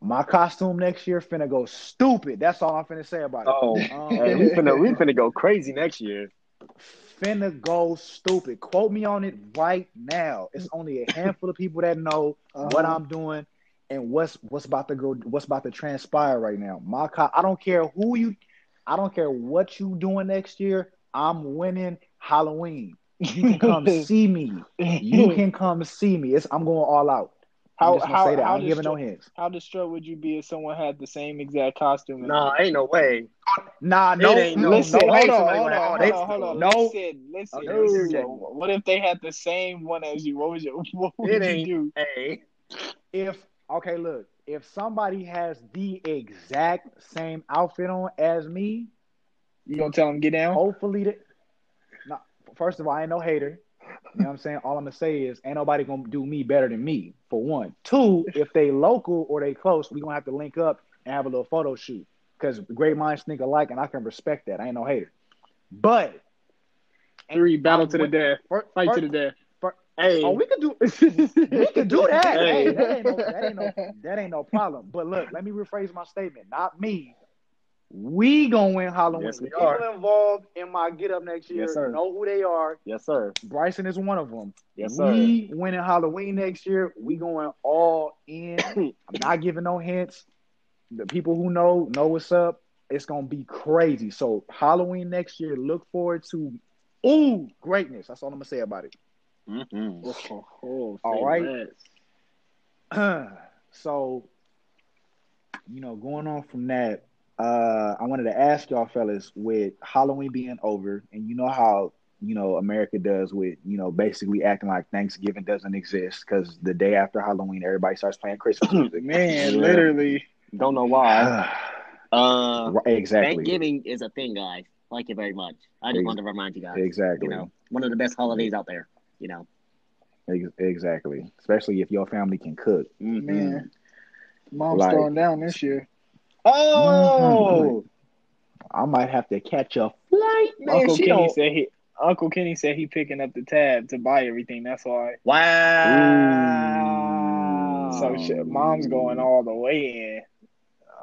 My costume next year finna go stupid. That's all I'm finna say about it. Oh, Um, hey, we finna we finna go crazy next year. finna go stupid. Quote me on it right now. It's only a handful of people that know what Uh-huh. I'm doing and what's what's about to go what's about to transpire right now. My co- I don't care who you I don't care what you doing next year. I'm winning Halloween. You can come see me. You can come see me. It's I'm going all out. I'm How just gonna how say that. how I'm giving no hints. how distraught would you be if someone had the same exact costume? as Nah, you? ain't no way. Nah, no, ain't no, listen, no, hold on, hold on, hold on, hold on. No, Listen, listen, Okay, listen. no. What if they had the same one as you? What would you? What would It you ain't. do? Hey, if okay, look, if somebody has the exact same outfit on as me, You gonna tell them get down? hopefully that no, first of all, I ain't no hater. You know what I'm saying? All I'm gonna say is ain't nobody gonna do me better than me, for one. Two, if they local or they close, we gonna have to link up and have a little photo shoot. Because great minds think alike and I can respect that. I ain't no hater. But Three, battle to the death. Fight to the death. Hey, Oh, we could do we could do that. Hey. Hey, that ain't no that ain't no that ain't no problem. But look, let me rephrase my statement. Not me. We gonna win Halloween. Yes, we people are. involved in my get up next year Yes, sir. know who they are. yes, sir. Bryson is one of them. Yes, sir. we winning Halloween next year. We going all in. I'm not giving no hints. The people who know know what's up. It's gonna be crazy. So Halloween next year. Look forward to ooh greatness. That's all I'm gonna say about it. Oh, oh, All right. so, you know, going on from that, uh, I wanted to ask y'all fellas with Halloween being over, and you know how you know America does with you know basically acting like Thanksgiving doesn't exist because the day after Halloween everybody starts playing Christmas music. Man, Yeah. literally. Don't know why. Uh, Right, exactly. Thanksgiving is a thing, guys. Thank you very much. I just Ex- wanted to remind you guys. Exactly. You know, one of the best holidays out there. You know, Ex- Exactly. Especially if your family can cook. mhm. Man, mom's Like- throwing down this year. Oh, I might have to catch a flight. man, Uncle Kenny don't. said he. Uncle Kenny said he picking up the tab to buy everything. That's why. Wow. So shit, mom's going all the way in.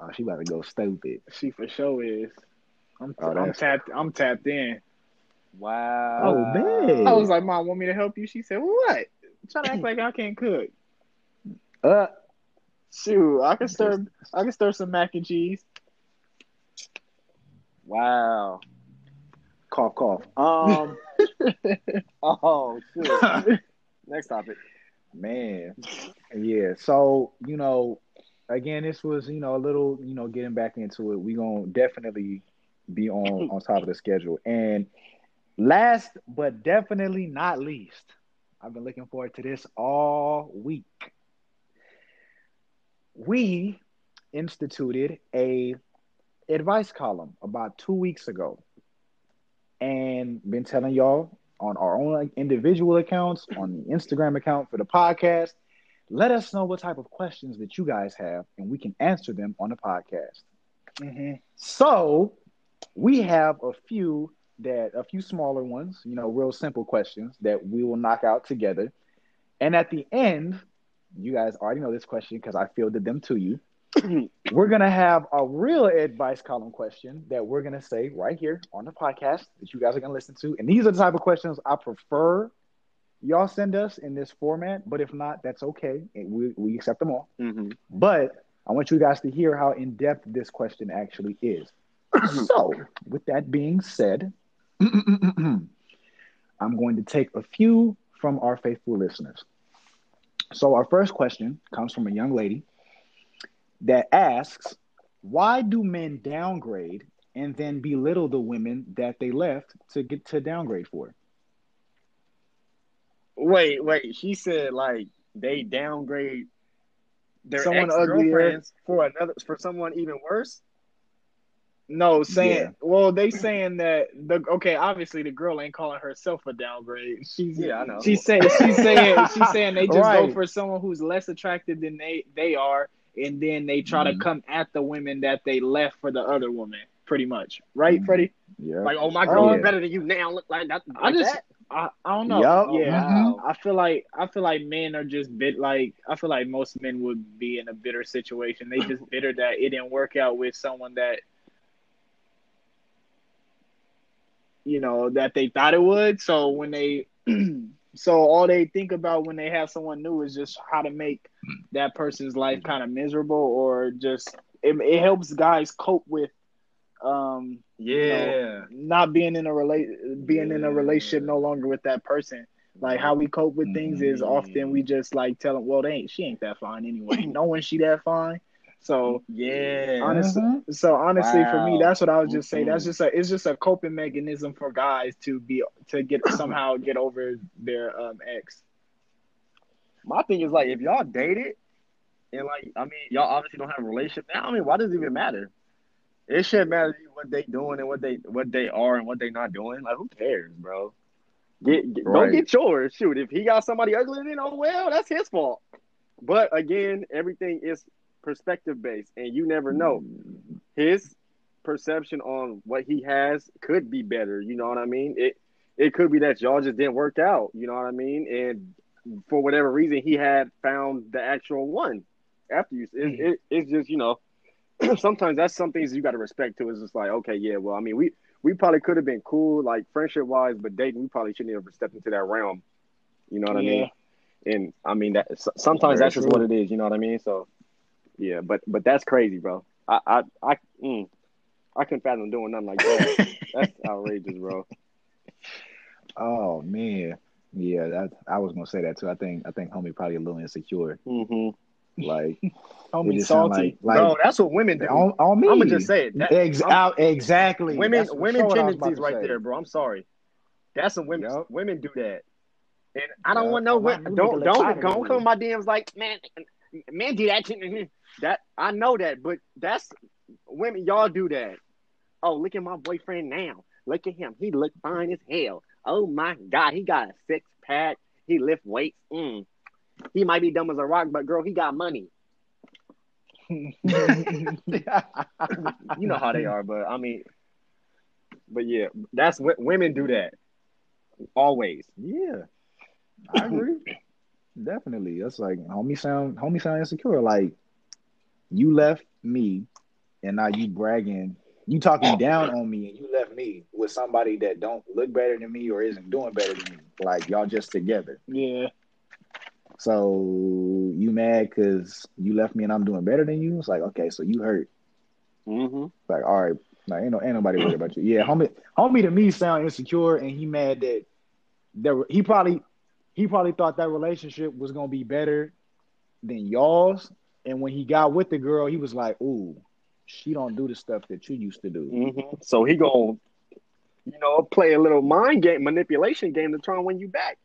Oh, she about to go stupid. She for sure is. I'm, Oh, I'm tapped. I'm tapped in. Wow. Oh, man. I was like, "Mom, want me to help you?" She said, "What?" Trying to act like I can't cook. Uh, Shoot, I can stir. I can stir some mac and cheese. Wow. cough, cough. Um, Oh shit. Next topic. man, yeah. So you know, again, this was you know a little you know getting back into it. We gonna definitely be on on top of the schedule. And last but definitely not least, I've been looking forward to this all week. We instituted a advice column about two weeks ago, and been telling y'all on our own individual accounts, on the Instagram account for the podcast. Let us know what type of questions that you guys have, and we can answer them on the podcast. Mm-hmm. So we have a few that a few smaller ones, you know, real simple questions that we will knock out together. And at the end, you guys already know this question because I fielded them to you. we're gonna have a real advice column question that we're gonna say right here on the podcast that you guys are gonna listen to. And these are the type of questions I prefer y'all send us in this format. But if not, that's okay. We we accept them all. Mm-hmm. But I want you guys to hear how in depth this question actually is. so, with that being said, I'm going to take a few from our faithful listeners. So, our first question comes from a young lady that asks, Why do men downgrade and then belittle the women that they left to get to downgrade for? Wait, wait. She said like they downgrade their Someone ex uglier. girlfriends for another for someone even worse. No, saying Yeah. well, they saying that the okay. Obviously, the girl ain't calling herself a downgrade. She's Yeah, I know. She's saying she's saying she's saying they just go for someone who's less attractive than they they are, and then they try Mhm. to come at the women that they left for the other woman. Pretty much, right, Mhm. Freddie? Yeah. Like, oh my Oh, girl yeah. is better than you now. Look like that. I just that? I, I don't know. Yup. Yeah, Mhm. I feel like I feel like men are just bit like I feel like most men would be in a bitter situation. They just bitter that it didn't work out with someone that you know that they thought it would. So when they so all they think about when they have someone new is just how to make that person's life kind of miserable or just it, it helps guys cope with um Yeah. not being in a relate being in a relationship no longer with that person. Like how we cope with things is Mm. often we just like tell them, well, they ain't she ain't that fine anyway. Knowing she that fine. So Yeah. honestly, Mhm. so honestly, for me, that's what I was just saying. That's just a it's just a coping mechanism for guys to be to get somehow get over their um ex. My thing is like if y'all dated and like I mean y'all obviously don't have a relationship now. I mean why does it even matter? It shouldn't matter to you what they doing and what they what they are and what they not doing. Like who cares, bro? Get, get Right. go get yours. Shoot, if he got somebody ugly, then oh well, that's his fault. But again, everything is perspective based, and you never know. Mm. His perception on what he has could be better. You know what I mean? It it could be that y'all just didn't work out. You know what I mean? And for whatever reason, he had found the actual one after you. It, mm. it, it's just you know, sometimes that's some things you got to respect too. It's just like okay, yeah, well, I mean, we we probably could have been cool like friendship wise, but dating we probably shouldn't have stepped into that realm. You know what I mean? And I mean that sometimes Very that's just what it is. You know what I mean? So yeah, but but that's crazy, bro. I I I mm, I couldn't fathom doing nothing like that. that's outrageous, bro. Oh man, yeah. That I was gonna say that too. I think I think homie probably a little insecure. hmm Like, Homie it just sound salty. like, bro, that's what women do. on, on me. I'm gonna just say it. That- Ex- out- exactly. women That's women sure what I was about tendencies right say. there, bro. I'm sorry. That's some women. Yup. Women do that, and I don't Yup. want no. Women. Don't don't don't fine come my DMs like man. Men do that. shit." That I know that, but that's women. Y'all do that. Oh, look at my boyfriend now. Look at him. He look fine as hell. Oh my god, he got a six pack. He lift weights. Mm. He might be dumb as a rock, but girl, he got money. You know how they are, but I mean, but yeah, that's what women do that always. Yeah, I agree. Definitely. That's like homie sound homie sound insecure. Like you left me and now you bragging, you talking down on me, and you left me with somebody that don't look better than me or isn't doing better than me. Like y'all just together. Yeah. So you mad because you left me and I'm doing better than you? It's like okay, so you hurt. Mm-hmm. Like all right, like ain't no ain't nobody worried about you. Yeah, homie, homie to me sound insecure, and he mad that there he probably he probably thought that relationship was gonna be better than y'all's. And when he got with the girl, he was like, "Ooh, she don't do the stuff that you used to do." Mm-hmm. So he gonna, you know, play a little mind game, manipulation game to try and win you back.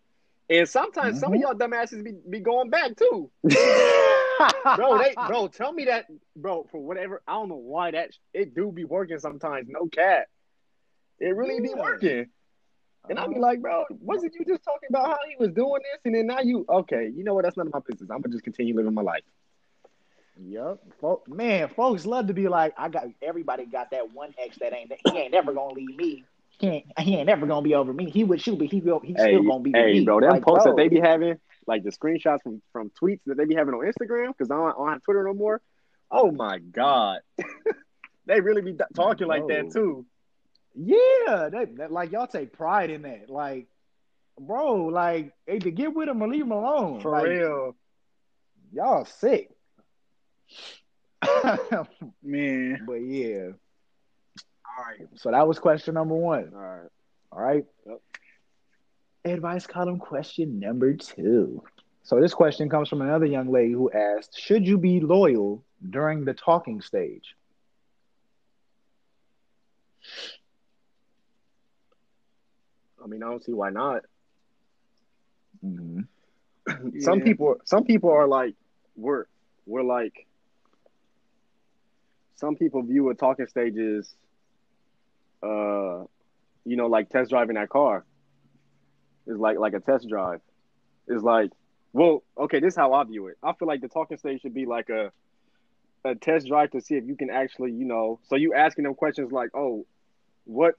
And sometimes some of Mhm. y'all dumbasses be, be going back too, bro. They bro, tell me that, bro. For whatever, I don't know why that it do be working sometimes. No cat, it really be working. And I'd be Uh-huh. like, bro, wasn't you just talking about how he was doing this, and then now you okay? You know what? That's none of my business. I'm gonna just continue living my life. Yep, man, folks love to be like, "I got everybody got that one ex that ain't he ain't never gonna leave me. He ain't he ain't never gonna be over me. He would shoot, but he will he's Hey, still gonna be hey, me." bro, them Like, posts bro, that they be having, like the screenshots from from tweets that they be having on Instagram, because I don't, I don't have Twitter no more. Oh my god, they really be talking like that too. Yeah, that, that like y'all take pride in that. Like, bro, like either get with him or leave him alone. For Like, real. y'all sick. Man. but yeah. All right. So that was question number one. All right. All right. Yep. Advice column question number two. So this question comes from another young lady who asked, "Should you be loyal during the talking stage?" I mean, I don't see why not. Mhm. Some Yeah. people, some people are like, we're we're like. Some people view a talking stage as, uh, you know, like test driving that car. It's like like a test drive. It's like, well, okay, this is how I view it. I feel like the talking stage should be like a a test drive to see if you can actually, you know, so you asking them questions like, oh, what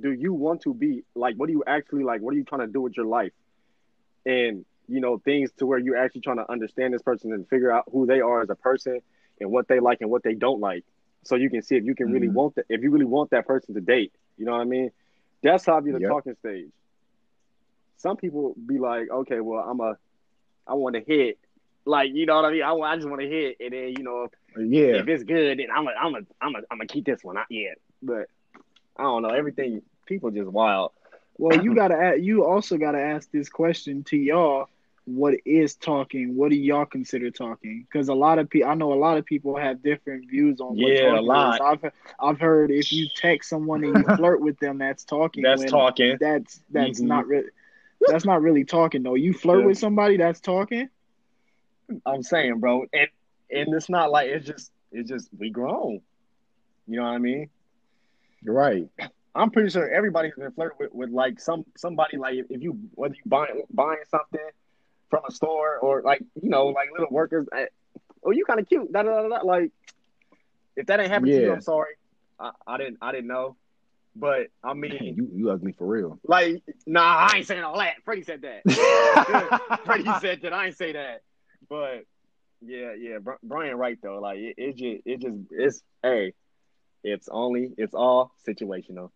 do you want to be? Like, what do you actually like? What are you trying to do with your life? And you know, things to where you're actually trying to understand this person and figure out who they are as a person and what they like and what they don't like. So you can see if you can really Mhm. want that if you really want that person to date. You know what I mean? That's how I view the Yep. talking stage. Some people be like, okay, well, I'm a, I want to hit, like you know what I mean. I, I just want to hit, and then you know, Yeah. if it's good, then I'm a, I'm a, I'm a, I'm gonna keep this one. Not yet, but I don't know. Everything people just wild. Well, you gotta. You also gotta ask this question to y'all. What is talking? What do y'all consider talking? Because a lot of people, I know a lot of people have different views on what Yeah, a talking lot. is. I've I've heard if you text someone and you flirt with them, that's talking. That's talking. That's that's Mhm. not really. That's not really talking though. You flirt Yeah. with somebody, that's talking. I'm saying, bro, and and it's not like it's just, it's just we grown. You know what I mean? You're right. I'm pretty sure everybody's been flirting with, with like some somebody like if, if you whether you buying buying something from a store or like you know like little workers. eh, oh, you kind of cute. Da, da, da, da. Like if that ain't happened to you, I'm sorry. I, I didn't I didn't know. But I Man, mean, you you ugly for real. like nah, I ain't saying all that. Freddie said that. Freddie said that. I ain't say that. But yeah, yeah, Brian right though. Like it, it just it just it's hey, it's only it's all situational.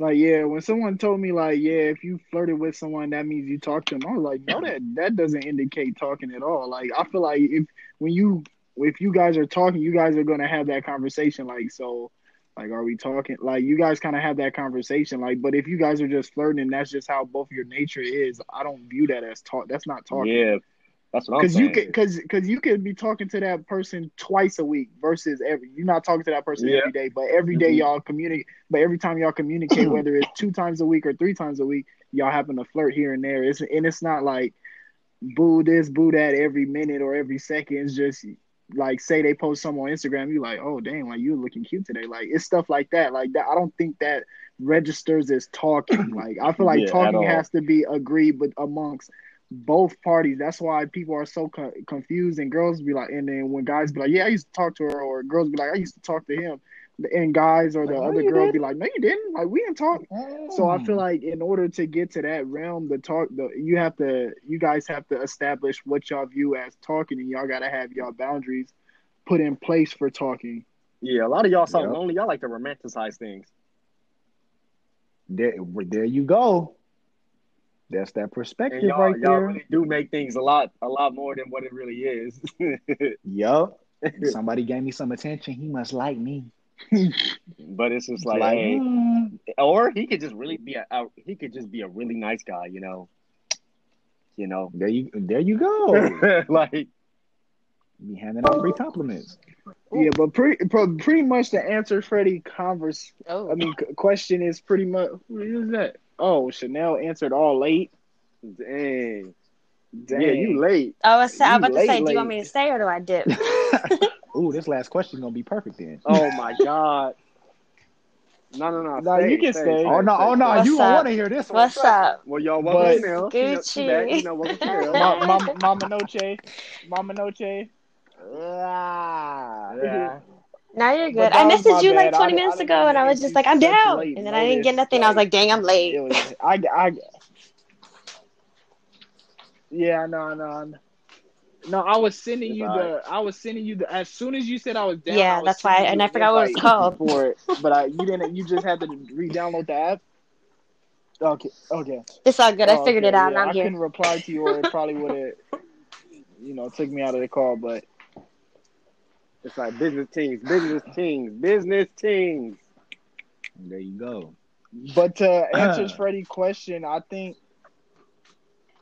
Like, yeah, when someone told me, like, yeah, if you flirted with someone, that means you talked to them. I was like, no, that that doesn't indicate talking at all. Like, I feel like if when you if you guys are talking, you guys are gonna have that conversation. Like, so, like, are we talking? Like, you guys kind of have that conversation. Like, but if you guys are just flirting, and that's just how both your nature is. I don't view that as talk. That's not talking. Yeah, that's what I'm Because saying. you could, because because you could be talking to that person twice a week versus every. You're not talking to that person Yeah. every day, but every day Mhm. y'all communicate. But every time y'all communicate, whether it's two times a week or three times a week, y'all happen to flirt here and there. It's and it's not like boo this, boo that every minute or every second. It's just like say they post something on Instagram, you like, oh dang, like you looking cute today. Like it's stuff like that. Like that. I don't think that registers as talking. Like I feel like Yeah, talking has to be agreed, but amongst both parties. That's why people are so co- confused. And girls be like, and then when guys be like, yeah, I used to talk to her, or girls be like, I used to talk to him, and guys or the Like, other you girl be didn't. like, no, you didn't. Like we didn't talk. So I feel Mm. like in order to get to that realm, the talk, the you have to, you guys have to establish what y'all view as talking, and y'all got to have y'all boundaries put in place for talking. Yeah, a lot of y'all so Yep. lonely. Y'all like to romanticize things. There, there you go. That's that perspective y'all, right y'all there. really do make things a lot, a lot more than what it really is. Yup. Somebody gave me some attention. He must like me. but it's just like, like, hey, mm, or he could just really be a, a, he could just be a really nice guy, you know. You know, there you, there you go. like Be handing out free compliments. Yeah, but pretty pretty much the answer Freddie converse. Oh, I mean, question is pretty much what is that? Oh, Chanel answered all late. dang, Dang. yeah, you late. I was, I was You about to late, say, do you want me to stay or do I dip? Ooh, this last question gonna be perfect then. Oh my god. No, no, no. No, stay, you can stay. Oh no, oh no, What's you gonna up? want to hear this one. What's up? Well, y'all But- welcome Chanel. You know, Gucci. too you know, welcome Chanel. Ma- Mama, Mama Noche, Mama Noche. Ah. Yeah. Now you're good. I messaged you like bad. I 20 didn't- minutes I didn't ago, mean and I was just like, I'm down, late and then I didn't get notice, nothing. I was like- like, dang, I'm It late. was, I, I, yeah, no, no, no. I was sending you the. I was sending you the. As soon as you said I was down, Yeah, I was that's why- and I forgot what it's invite called. for it. But I, you didn't. You just had to re-download the app. Okay. Okay. It's all good. I Oh, figured okay, it out, yeah, and I'm I here. couldn't reply to you, or it probably would have, you know, took me out of the call. But It's like business teams, business teams, business teams. There you go. But to answer Freddie's question, I think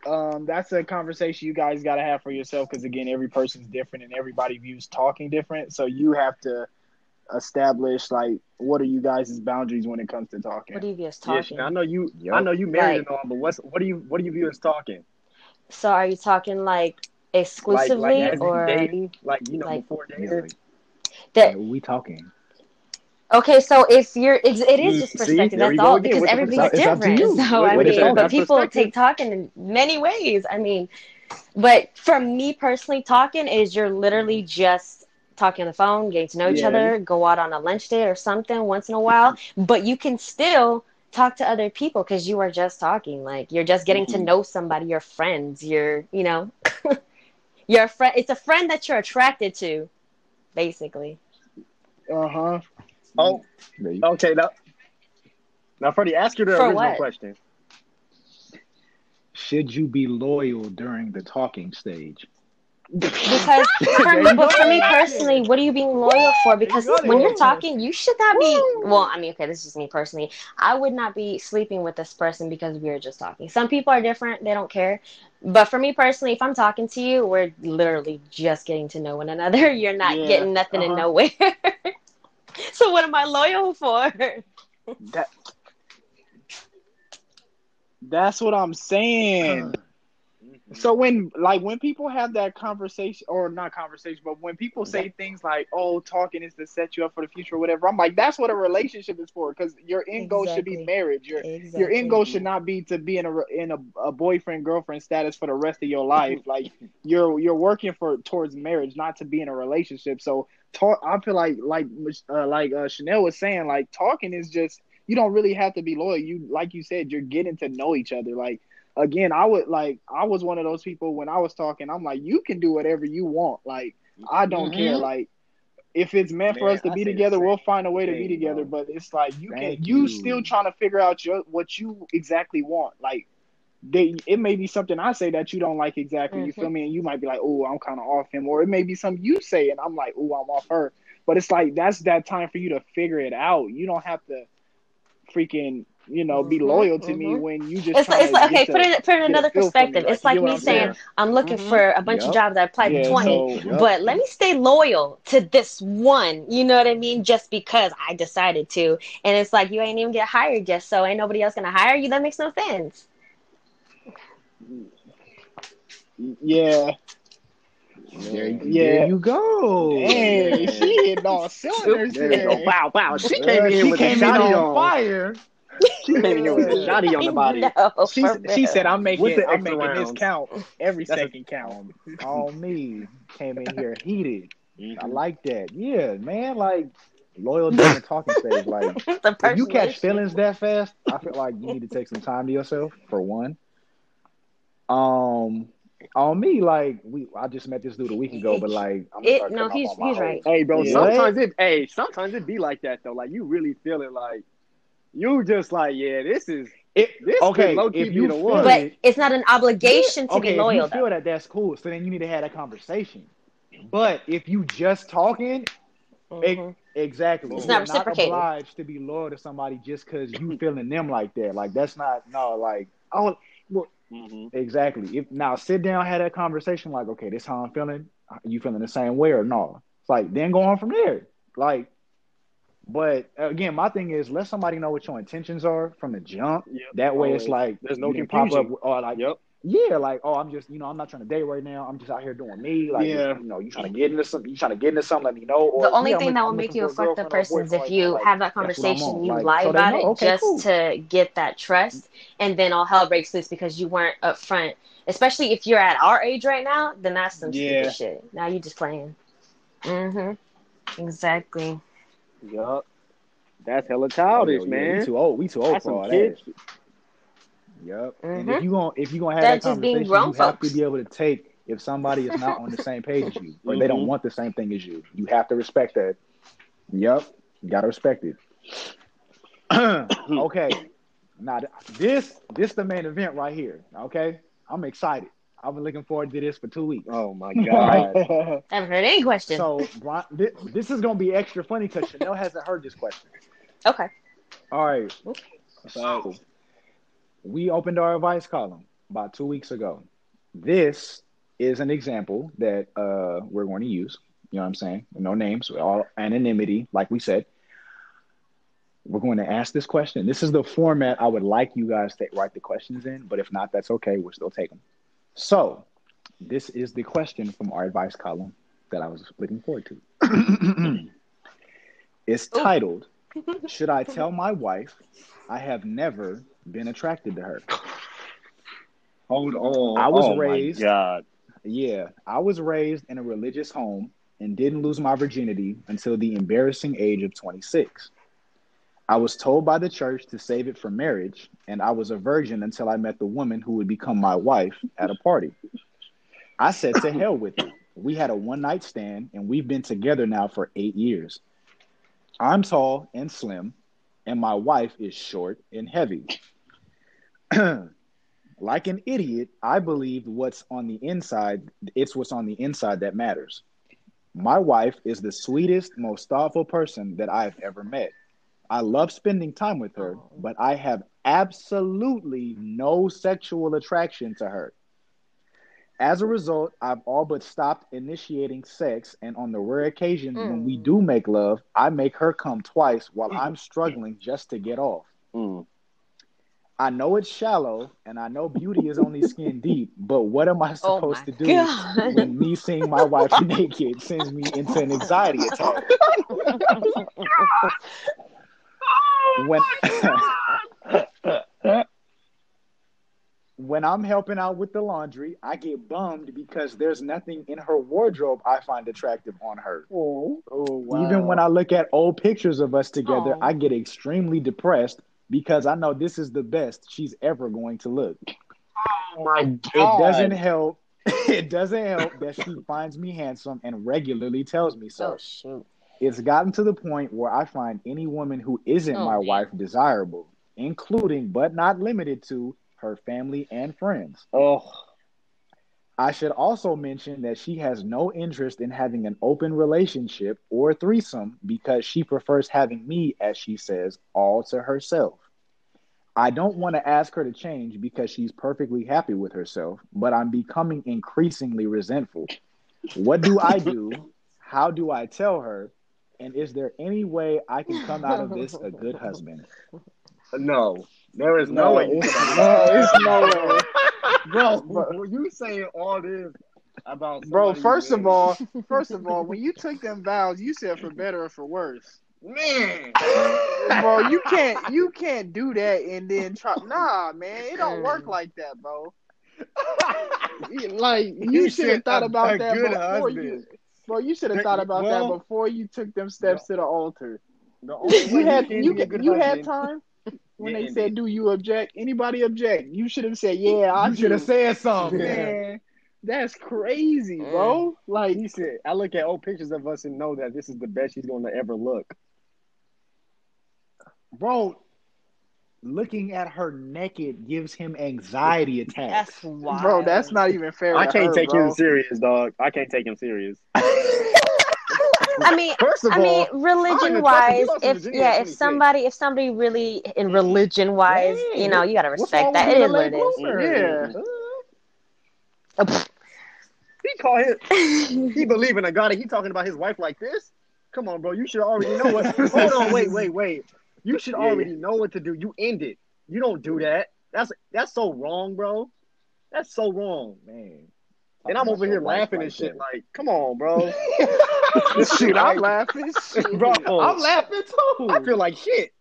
um, that's a conversation you guys got to have for yourself because again, every person's different and everybody views talking different. So you have to establish like what are you guys' boundaries when it comes to talking. What do you view as Yeah, talking? Chanel, I know you. Yup. I know you married Like- and all, but what's what do you what do you view as talking? So are you talking like Like, exclusively like as in or dating, like you know, like- before Yeah, dating. like, that? we talking. Okay, so if you're, it's, it is just perspective. There we That's all again because with everybody's perspective. It's up to different. So What- I what is mean, but people take talking in many ways. I mean, but for me personally, talking is you're literally just talking on the phone, getting to know each Yeah. other, go out on a lunch date or something once in a while. But you can still talk to other people because you are just talking. Like you're just getting to Mhm. know somebody. You're friends. You're, you know, you're a friend. It's a friend that you're attracted to, basically. Uh huh. Oh, okay. Now, now, Freddie, ask you the For original what? question. Should you be loyal during the talking stage? Because for me, but for me personally, what are you being loyal for? Because you go, when you're talking, you should not be. Well, I mean, okay, this is just me personally. I would not be sleeping with this person because we are just talking. Some people are different; they don't care. But for me personally, if I'm talking to you, we're literally just getting to know one another. You're not Yeah, getting nothing in uh-huh. nowhere. so what am I loyal for? That. That's what I'm saying. So when like when people have that conversation or not conversation, but when people say things like, "Oh, talking is to set you up for the future," or whatever, I'm like, that's what a relationship is for. Because your end goal should be marriage. Your your end goal should not be to be in a in a, a boyfriend girlfriend status for the rest of your life. like you're you're working for towards marriage, not to be in a relationship. So talk. I feel like like uh, like uh, Chanel was saying, like talking is just you don't really have to be loyal. You like you said, you're getting to know each other. Like again, I would like I was one of those people when I was talking. I'm like, you can do whatever you want. Like I don't care. Mhm. Like if it's meant for us to I be together, we'll find a way to be together. bro. But it's like you Thank can you, you. still trying to figure out your what you exactly want. Like they, it may be something I say that you don't like exactly. You Mhm. feel me? And you might be like, oh, I'm kind of off him, or it may be something you say and I'm like, oh, I'm off her. But it's like that's that time for you to figure it out. You don't have to freaking you know be Mhm, loyal to me mhm. when you just It's like, it's to like okay, to- put it put it in another feel me. perspective. Like, It's like get what me I'm saying, saying? I'm looking Mhm. for a bunch Yup. of jobs. I applied Yeah, for 20, so- Yup. but let me stay loyal to this one. You know what I mean? Just because I decided to. And it's like you ain't even get hired yet, so ain't nobody else gonna hire you. That makes no sense. yeah. There, you- Yeah. there you go. Hey, she hit all cylinders There you go. Wow, wow. She Uh, came in here she with came a in shotty on on. fire. She came in here with a shotty on the body. No, She, she said, "I'm making, the I'm extra making this count every That's a- second count." On, on me. Came in here heated. I Mhm. like that. Yeah, man. Like loyal during the talking stage. Like the if you catch feelings that fast, I feel like you need to take some time to yourself for one. Um, on me, like we, I just met this dude a week ago, but like, I'm It- no, he's- off on my he's whole- right. Hey, bro. Yeah. Sometimes it. Hey, sometimes it be like that though. Like you really feel it. Like you just like, yeah, this is It, This okay, if you feel one. But it's not an obligation to okay, be loyal, if you feel though. that, that's cool. So then you need to have that conversation. But if you just talking, Mhm. exactly, It's you're not reciprocated. obliged to be loyal to somebody just because you feeling them like that. Like that's not no, like oh, Mhm. exactly. If now sit down, have that conversation. Like okay, this how I'm feeling. You feeling the same way or no? It's like then go on from there. Like, but again, my thing is let somebody know what your intentions are from the jump. Yep. That way, it's like There's no you didn't pop up or like Yep. yeah, like oh, I'm just you know I'm not trying to date right now. I'm just out here doing me. Like Yeah. you know, you trying to get into something. You trying to get into something. Let me know. Or, The only yeah, I'm thing that will make you a for fucked up person is if you like, have that that's what I'm conversation, you Like, lie so about know, it okay, just cool. to get that trust, and then all hell breaks loose because you weren't upfront. Especially if you're at our age right now, then that's some Yeah. stupid shit. Now you just playing. Mm-hmm. Exactly. Yup. That's hella Oh, childish, yeah, We man. too old. We too old That's for all kid that. shit. Yep. And Mhm. if you gonna if you gonna have That's that conversation, grown you have to be able to take if somebody is not on the same page as you or they don't Mhm. want the same thing as you. You have to respect that. Yep. You gotta respect it. okay. Now th- this this the main event right here. Okay. I'm excited. I've been looking forward to this for two weeks. Oh my god. I haven't heard any question. So Brian, this, this is gonna be extra funny because Chanel hasn't heard this question. okay. All right. Okay. So we opened our advice column about two weeks ago. This is an example that uh, we're going to use. You know what I'm saying? No names, all anonymity, like we said. We're going to ask this question. This is the format I would like you guys to write the questions in, but if not, that's okay. We'll still take them. So, this is the question from our advice column that I was looking forward to. it's oh. titled, Should I Tell My Wife I have never been attracted to her? Hold on. I was oh raised- My god. Yeah, I was raised in a religious home and didn't lose my virginity until the embarrassing age of 26. I was told by the church to save it for marriage, and I was a virgin until I met the woman who would become my wife at a party. I said to hell with it. We had a one night stand, and we've been together now for eight years. I'm tall and slim, and my wife is short and heavy. like an idiot, I believed what's on the inside, it's what's on the inside that matters. My wife is the sweetest, most thoughtful person that I've ever met. I love spending time with her, Oh. but I have absolutely no sexual attraction to her. As a result, I've all but stopped initiating sex, and on the rare occasions when we Mm. do make love, I make her come twice while I'm struggling just to get off. Mm. I know it's shallow, and I know beauty is only skin deep, but what am I Oh supposed my to do god. when me seeing my wife naked sends me into an anxiety attack? when when I'm helping out with the laundry, I get bummed because there's nothing in her wardrobe I find attractive on her. Oh, oh wow. Even when I look at old pictures of us together, Aw. I get extremely depressed because I know this is the best she's ever going to look. Oh my It doesn't help. It doesn't help that she finds me handsome and regularly tells me so. Oh shoot. It's gotten to the point where I find any woman who isn't Oh, my man. wife desirable, including but not limited to her family and friends. Oh. I should also mention that she has no interest in having an open relationship or threesome because she prefers having me, as she says, all to herself. I don't want to ask her to change because she's perfectly happy with herself, but I'm becoming increasingly resentful. What do I do? How do I tell her? And is there any way I can come out of this a good husband? No. There is no, No, way you it's, no, it's no way. Bro, Bro. you saying all this about Bro, first of all, first of all, when you took them vows, you said for better or for worse. man. Bro, you can't you can't do that and then try nah man, it don't work mm. like that, bro. Like you You should have thought about that good before you husband. Bro, you should have thought about Well- that before you took them steps to the altar. The You had can you be a good you had time when Yeah, they said, "Do you object?" Anybody object? You should have said, "Yeah, I should have said something. Man, That's crazy, mm. bro. Like He said, "I look at old pictures of us and know that this is the best she's going to ever look." bro, looking at her naked gives him anxiety attacks. That's wild. bro, that's not even fair. I can't her, take bro. him serious, dog. I can't take him serious. I mean, First of I all, mean, religion even trust him. He wise, if yeah, if somebody, if somebody really in religion wise, Yeah, you know, you gotta respect that. with It the is what it is. bloomer? Yeah. He call his he believe in a God and he talking about his wife like this? Come on, bro. You should already know what hold on, wait, wait, wait. You should Yeah. already know what to do. You end it. You don't do that. That's that's so wrong, bro. That's so wrong. Man. And I'm over here laughing and shit like, come on, bro. Shoot, I'm laughing. Shoot. Bro, I'm laughing too. I feel like shit.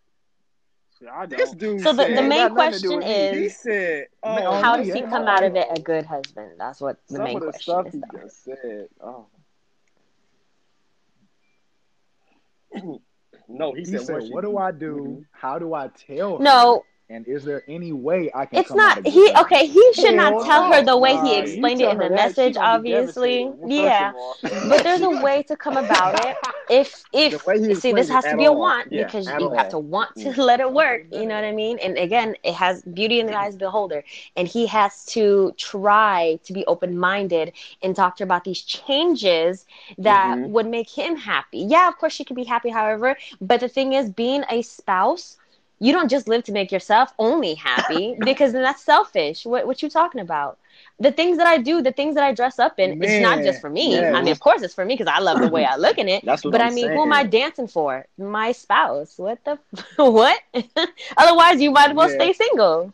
Shit, I This dude So the, said, the main got nothing to do question with me. he is, said, oh, Man, how yeah, does he yeah. come out of it a good husband? That's what the some main of the question stuff is. he just said. Oh. no, he, He said, said, what, "What do I do? How do I tell her? No, And is there any way I can it's come out not of he. husband?" Okay, he should not Hell tell her the way Nah, he explained tell it in the that, message. Obviously, devastated. Well, first yeah. But there's a way to come about it. If if The way he see, this has to at be a all. want Yeah, because you all. have to want to Mm. let it work. You know what I mean? And again, it has beauty in the eyes of the beholder, and he has to try to be open minded and talk to her about these changes that Mhm. would make him happy. Yeah, of course she could be happy. However, but the thing is, being a spouse. You don't just live to make yourself only happy because then that's selfish. What what you talking about? The things that I do, the things that I dress up in, it's not just for me. yes. I mean, of course it's for me because I love the way I look in it. That's what But I'm I mean, saying. who am I dancing for? My spouse. What the what? Otherwise, you might as well Yeah. stay single.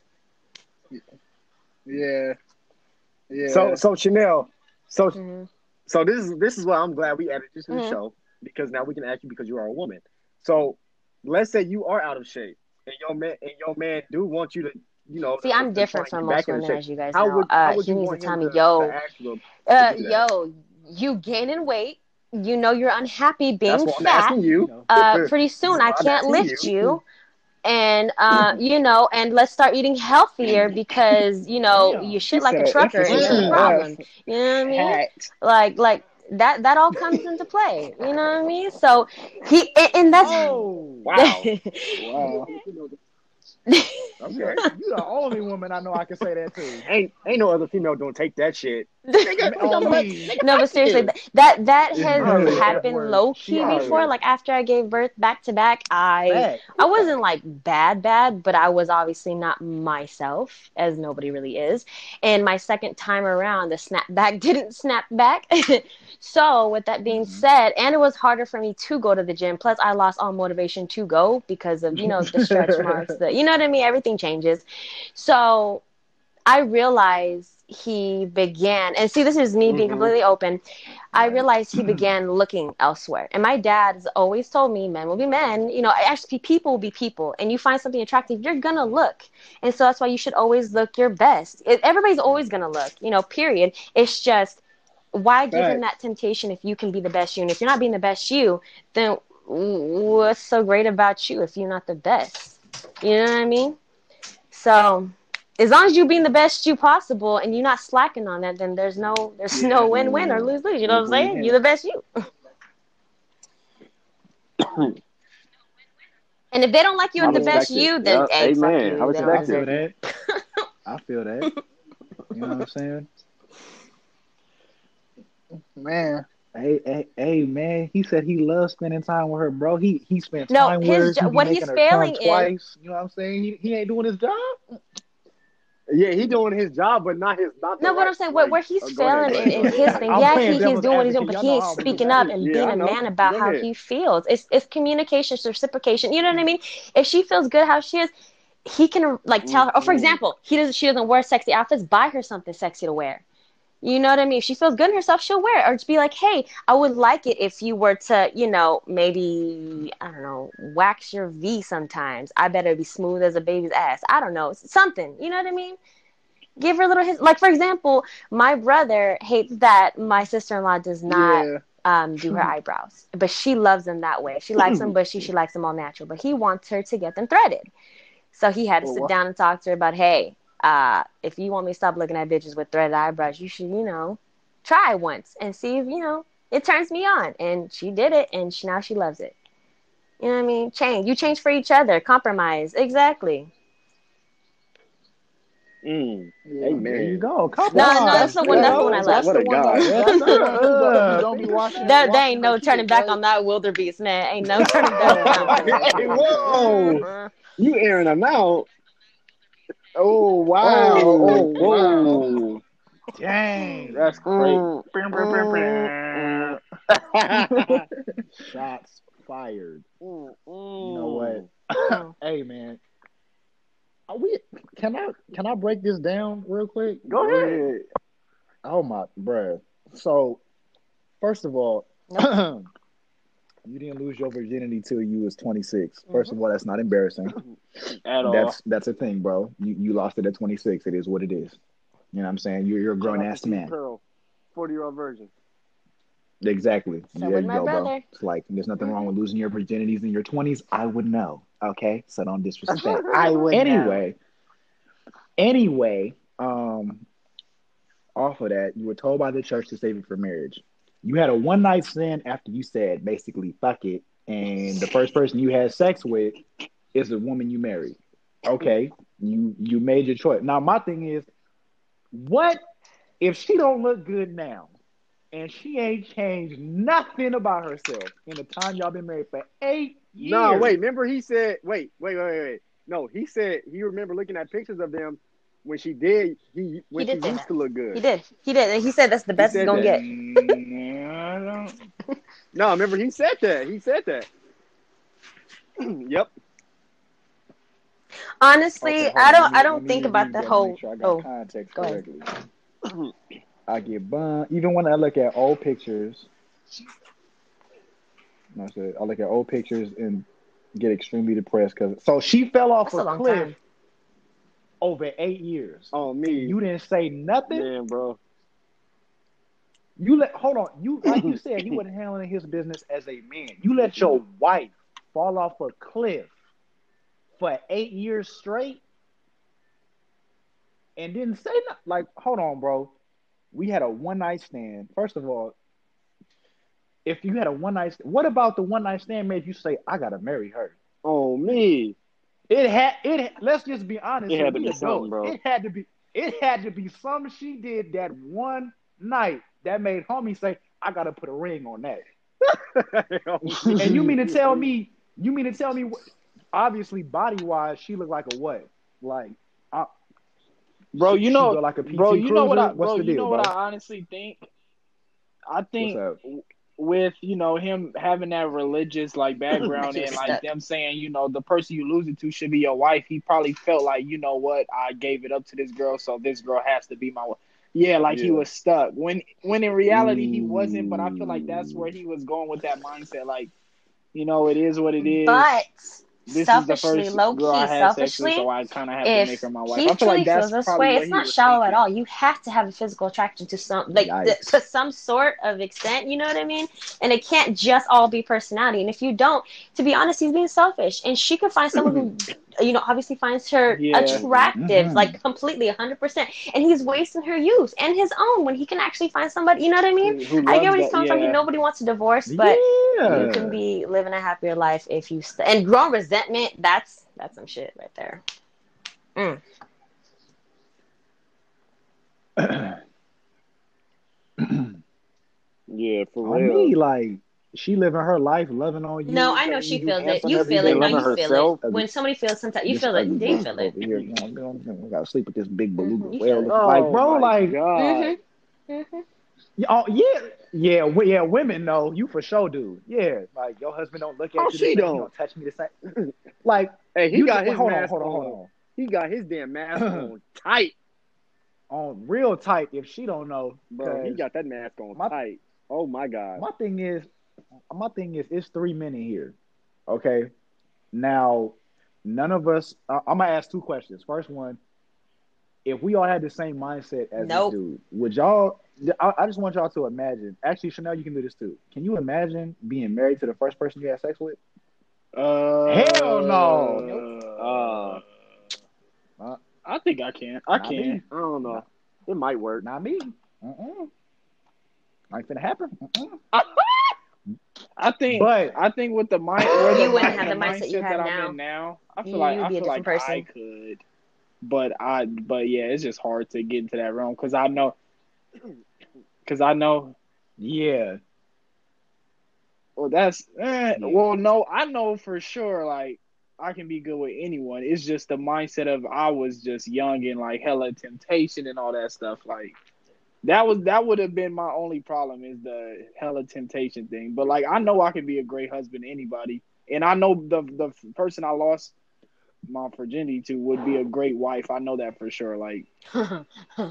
Yeah. Yeah. So so Chanel, so Mhm. so this is this is why I'm glad we added you to the Mhm. show because now we can ask you because you are a woman. So let's say you are out of shape and your man and your man do want you to you know See, to- I'm to different from get most back women, as you guys How know. would, how uh, would he you needs to tell me, yo, to ask you uh, do yo, you gaining weight. You know you're unhappy being That's what I'm fat. you. You uh, pretty soon I can't lift you. you. And uh, you know, and let's start eating healthier because you know Damn. you shit like a trucker and it's a problem. You know what I mean? Hacked. Like like that that all comes into play. You know what I mean? So he and, and that's Oh, Wow. Wow. you're the only woman I know I can say that to. Ain't ain't no other female gonna take that shit. On me. no, but seriously, that that Yeah, has happened low key before. Like after I gave birth back to back, I I wasn't like bad bad, but I was obviously not myself, as nobody really is. And my second time around, the snap back didn't snap back. so with that being said, and it was harder for me to go to the gym. Plus, I lost all motivation to go because of you know the stretch marks. The you know what I mean. Everything changes. So I realized he began, and see, this is me being Mhm. completely open. I realized he began looking elsewhere. And my dad has always told me, men will be men. You know, actually, people will be people. And you find something attractive, you're going to look. And so that's why you should always look your best. It, everybody's always going to look, you know, period. It's just, why give him that temptation if you can be the best you? And if you're not being the best you, then what's so great about you if you're not the best? You know what I mean? So as long as you're being the best you possible and you're not slacking on that, then there's no there's no win win or lose lose. You know what I'm mm-hmm. saying? You're the best you. and if they don't like you I as the best respect it. you, then Yeah, hey, amen. you. I They don't I respect feel that. I feel that. You know what I'm saying? Man. Hey, hey, hey, man. He said he loves spending time with her, bro. He he spent No, time his with her. jo- He what he's failing come is- twice. You know what I'm saying? He, he ain't doing his job. Yeah, he doing his job, but not his not No, what right I'm saying where, where he's ahead, failing in, in his thing. I'm Yeah, he, he's doing what he's doing, but he ain't speaking up and Yeah, being a man about Go how ahead. he feels. It's it's communication, it's reciprocation. You know what I mean? If she feels good how she is, he can like tell her. Or for Mhm. example, he doesn't she doesn't wear sexy outfits. Buy her something sexy to wear. You know what I mean? If she feels good in herself, she'll wear it. Or just be like, hey, I would like it if you were to, you know, maybe, I don't know, wax your V sometimes. I better be smooth as a baby's ass. I don't know. Something. You know what I mean? Give her a little his like for example, my brother hates that my sister in law does not yeah. um, do her eyebrows. But she loves them that way. She likes them bushy, she likes them all natural. But he wants her to get them threaded. So he had to sit down and talk to her about, hey, uh, if you want me to stop looking at bitches with threaded eyebrows, you should, you know, try once and see if, you know, it turns me on. And she did it and she, now she loves it. You know what I mean? Change. You change for each other. Compromise. Exactly. Mm. There Amen. you go. Come No, on. no, that's the one- that's the one I That's love. the one What a that- guy. that's the one. Don't be watching. There, there ain't no turning back on that wildebeest, man. Ain't no turning back. Hey, whoa. You airing them out. Oh wow! Oh, Oh, wow! Dang, that's great. Mm. Shots fired. Mm, You know mm. what? hey man. Are we can I can I break this down real quick? Go ahead. Oh my bruh. So first of all, you didn't lose your virginity till you was 26. 1st of all, that's not embarrassing. At all. That's that's a thing, bro. You you lost it at 26. It is what it is. You know what I'm saying? You're you're a grown ass man. Pearl, 40 year old virgin. Exactly. So there you my go, bro. brother. It's like there's nothing wrong with losing your virginities in your 20s. I would know. Okay, so don't disrespect. I would anyway, anyway, um, off of that, you were told by the church to save it for marriage. You had a one night stand after you said basically fuck it, and the first person you had sex with is the woman you married. Okay, you you made your choice. Now my thing is, what if she don't look good now? And she ain't changed nothing about herself in the time y'all been married for eight years. No, wait. Remember, he said, wait, wait, wait, wait, wait. No, he said he remember looking at pictures of them when she did. He when He did say used that. to look good. He did. He did. He said that's the best said he's gonna that. get. No, I remember he said that. He said that. yep. Honestly, Okay, I don't. Me- I don't me think read about these the whole. Sure I got Oh, context go correctly. I get bummed. Even when I look at old pictures, I said I look at old pictures and get extremely depressed because. So she fell off that's a a long cliff time. Over eight years. Oh me. You didn't say nothing. Man, bro. You let hold on. You like you said he wasn't handling his business as a man. You let mm-hmm. your wife fall off a cliff for eight years straight and didn't say nothing. Like, hold on, bro. We had a one night stand. First of all, if you had a one night, what about the one night stand made you say, "I gotta marry her"? Oh me. It had it. Let's just be honest. It had to be something, bro. It had to be. It had to be something she did that one night that made homie say, "I gotta put a ring on that." and you mean to tell me? You mean to tell me? what- Obviously, body wise, she looked like a what? Like, uh, bro. You know, like a PT bro. You know what I? What's bro. the you deal, know what bro? I honestly think. I think? With you know him having that religious like background and like them saying you know the person you lose it to should be your wife. He probably felt like you know what I gave it up to this girl, so this girl has to be my wife. Yeah, like he was stuck. When when in reality he wasn't, but I feel like that's where mm. he was going with that mindset. Like, you know, it is what it is. But this selfishly, is the first low key, selfishly, with, so I kind of have to if make her my wife. I feel truly like that's feels this way, it's not shallow at all. You have to have a physical attraction to some, like to some sort of extent. You know what I mean? And it can't just all be personality. And if you don't, to be honest, he's being selfish. And she could find someone who, you know, obviously finds her Yeah. attractive, Mhm. like completely, hundred percent. And he's wasting her youth and his own when he can actually find somebody. You know what I mean? Who- who I get loves where he's that, coming from. yeah. Nobody wants a divorce, but yeah. you can be living a happier life if you st- and growing resentment. That's that's some shit right there. Mm. Yeah, for on real. me, like she living her life, loving on you. No, I know she feels it. You feel it. No, Loving you feel it. When somebody feels sometimes, you feel it. They feel it. over here. You know, you know, I gotta sleep with this big beluga Mhm, whale. feel it. Like, bro, Oh, my like, God. hmm Mm-hmm. oh, yeah, yeah, wi- yeah. Women know you for sure, dude. Yeah, like your husband don't look at Oh, you. the she he don't. don't touch me the same. Like, Hey, he you got just- his hold on, mask hold on, hold on. on. He got his damn mask on tight, On real tight, if she don't know, bro. he got that mask on my- tight. Oh my god. My thing is, my thing is, it's three men in here. Okay, now none of us. I, I'm gonna ask two questions. First one, if we all had the same mindset as Nope. this dude, would y'all? I, I just want y'all to imagine. Actually, Chanel, you can do this too. Can you imagine being married to the first person you had sex with? Uh, Hell no. Uh, I think I can. I can. me. I don't know. It might work. Not me. Mm-mm. Ain't finna happen. I think. But I think with the mind, You wouldn't have the mindset you have that now. I'm in now, I feel You like would I be a feel like different I could, but I, but yeah, it's just hard to get into that realm because I know, because I know. yeah, Well, that's eh, Yeah. well, no, I know for sure. Like I can be good with anyone. It's just the mindset of I was just young and like hella temptation and all that stuff. Like that was that would have been my only problem is the hella temptation thing. But like I know I can be a great husband to anybody, and I know the the person I lost my virginity to would be a great wife. I know that for sure. Like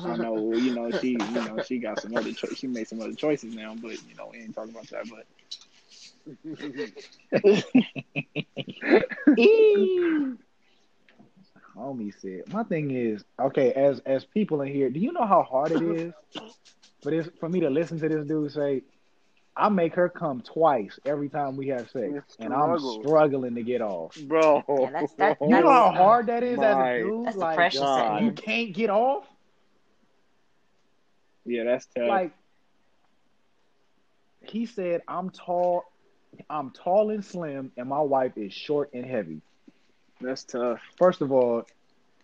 I know, you know, she, you know, she got some other, cho- she made some other choices now, but you know, we ain't talking about that. But homie said. My thing is, okay, as as people in here, do you know how hard it is for this for me to listen to this dude say, I make her come twice every time we have sex, and I'm struggling to get off. Bro. Yeah, that's- that- You know how hard that is as a dude. That's like, depression God. you can't get off. yeah, that's tough. Like he said, I'm tall, I'm tall and slim, and my wife is short and heavy. That's tough. First of all,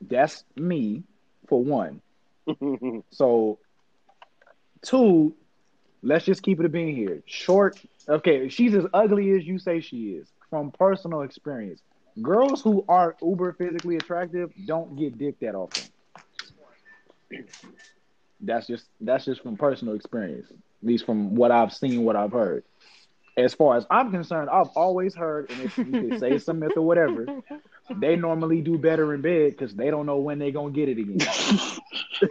that's me for one. So, two, let's just keep it a being here. Short, okay, she's as ugly as you say she is from personal experience. Girls who aren't uber physically attractive don't get dick that often. That's just that's just from personal experience, at least from what I've seen, what I've heard. As far as I'm concerned, I've always heard, and if you could say it's a myth or whatever, they normally do better in bed because they don't know when they're gonna get it again.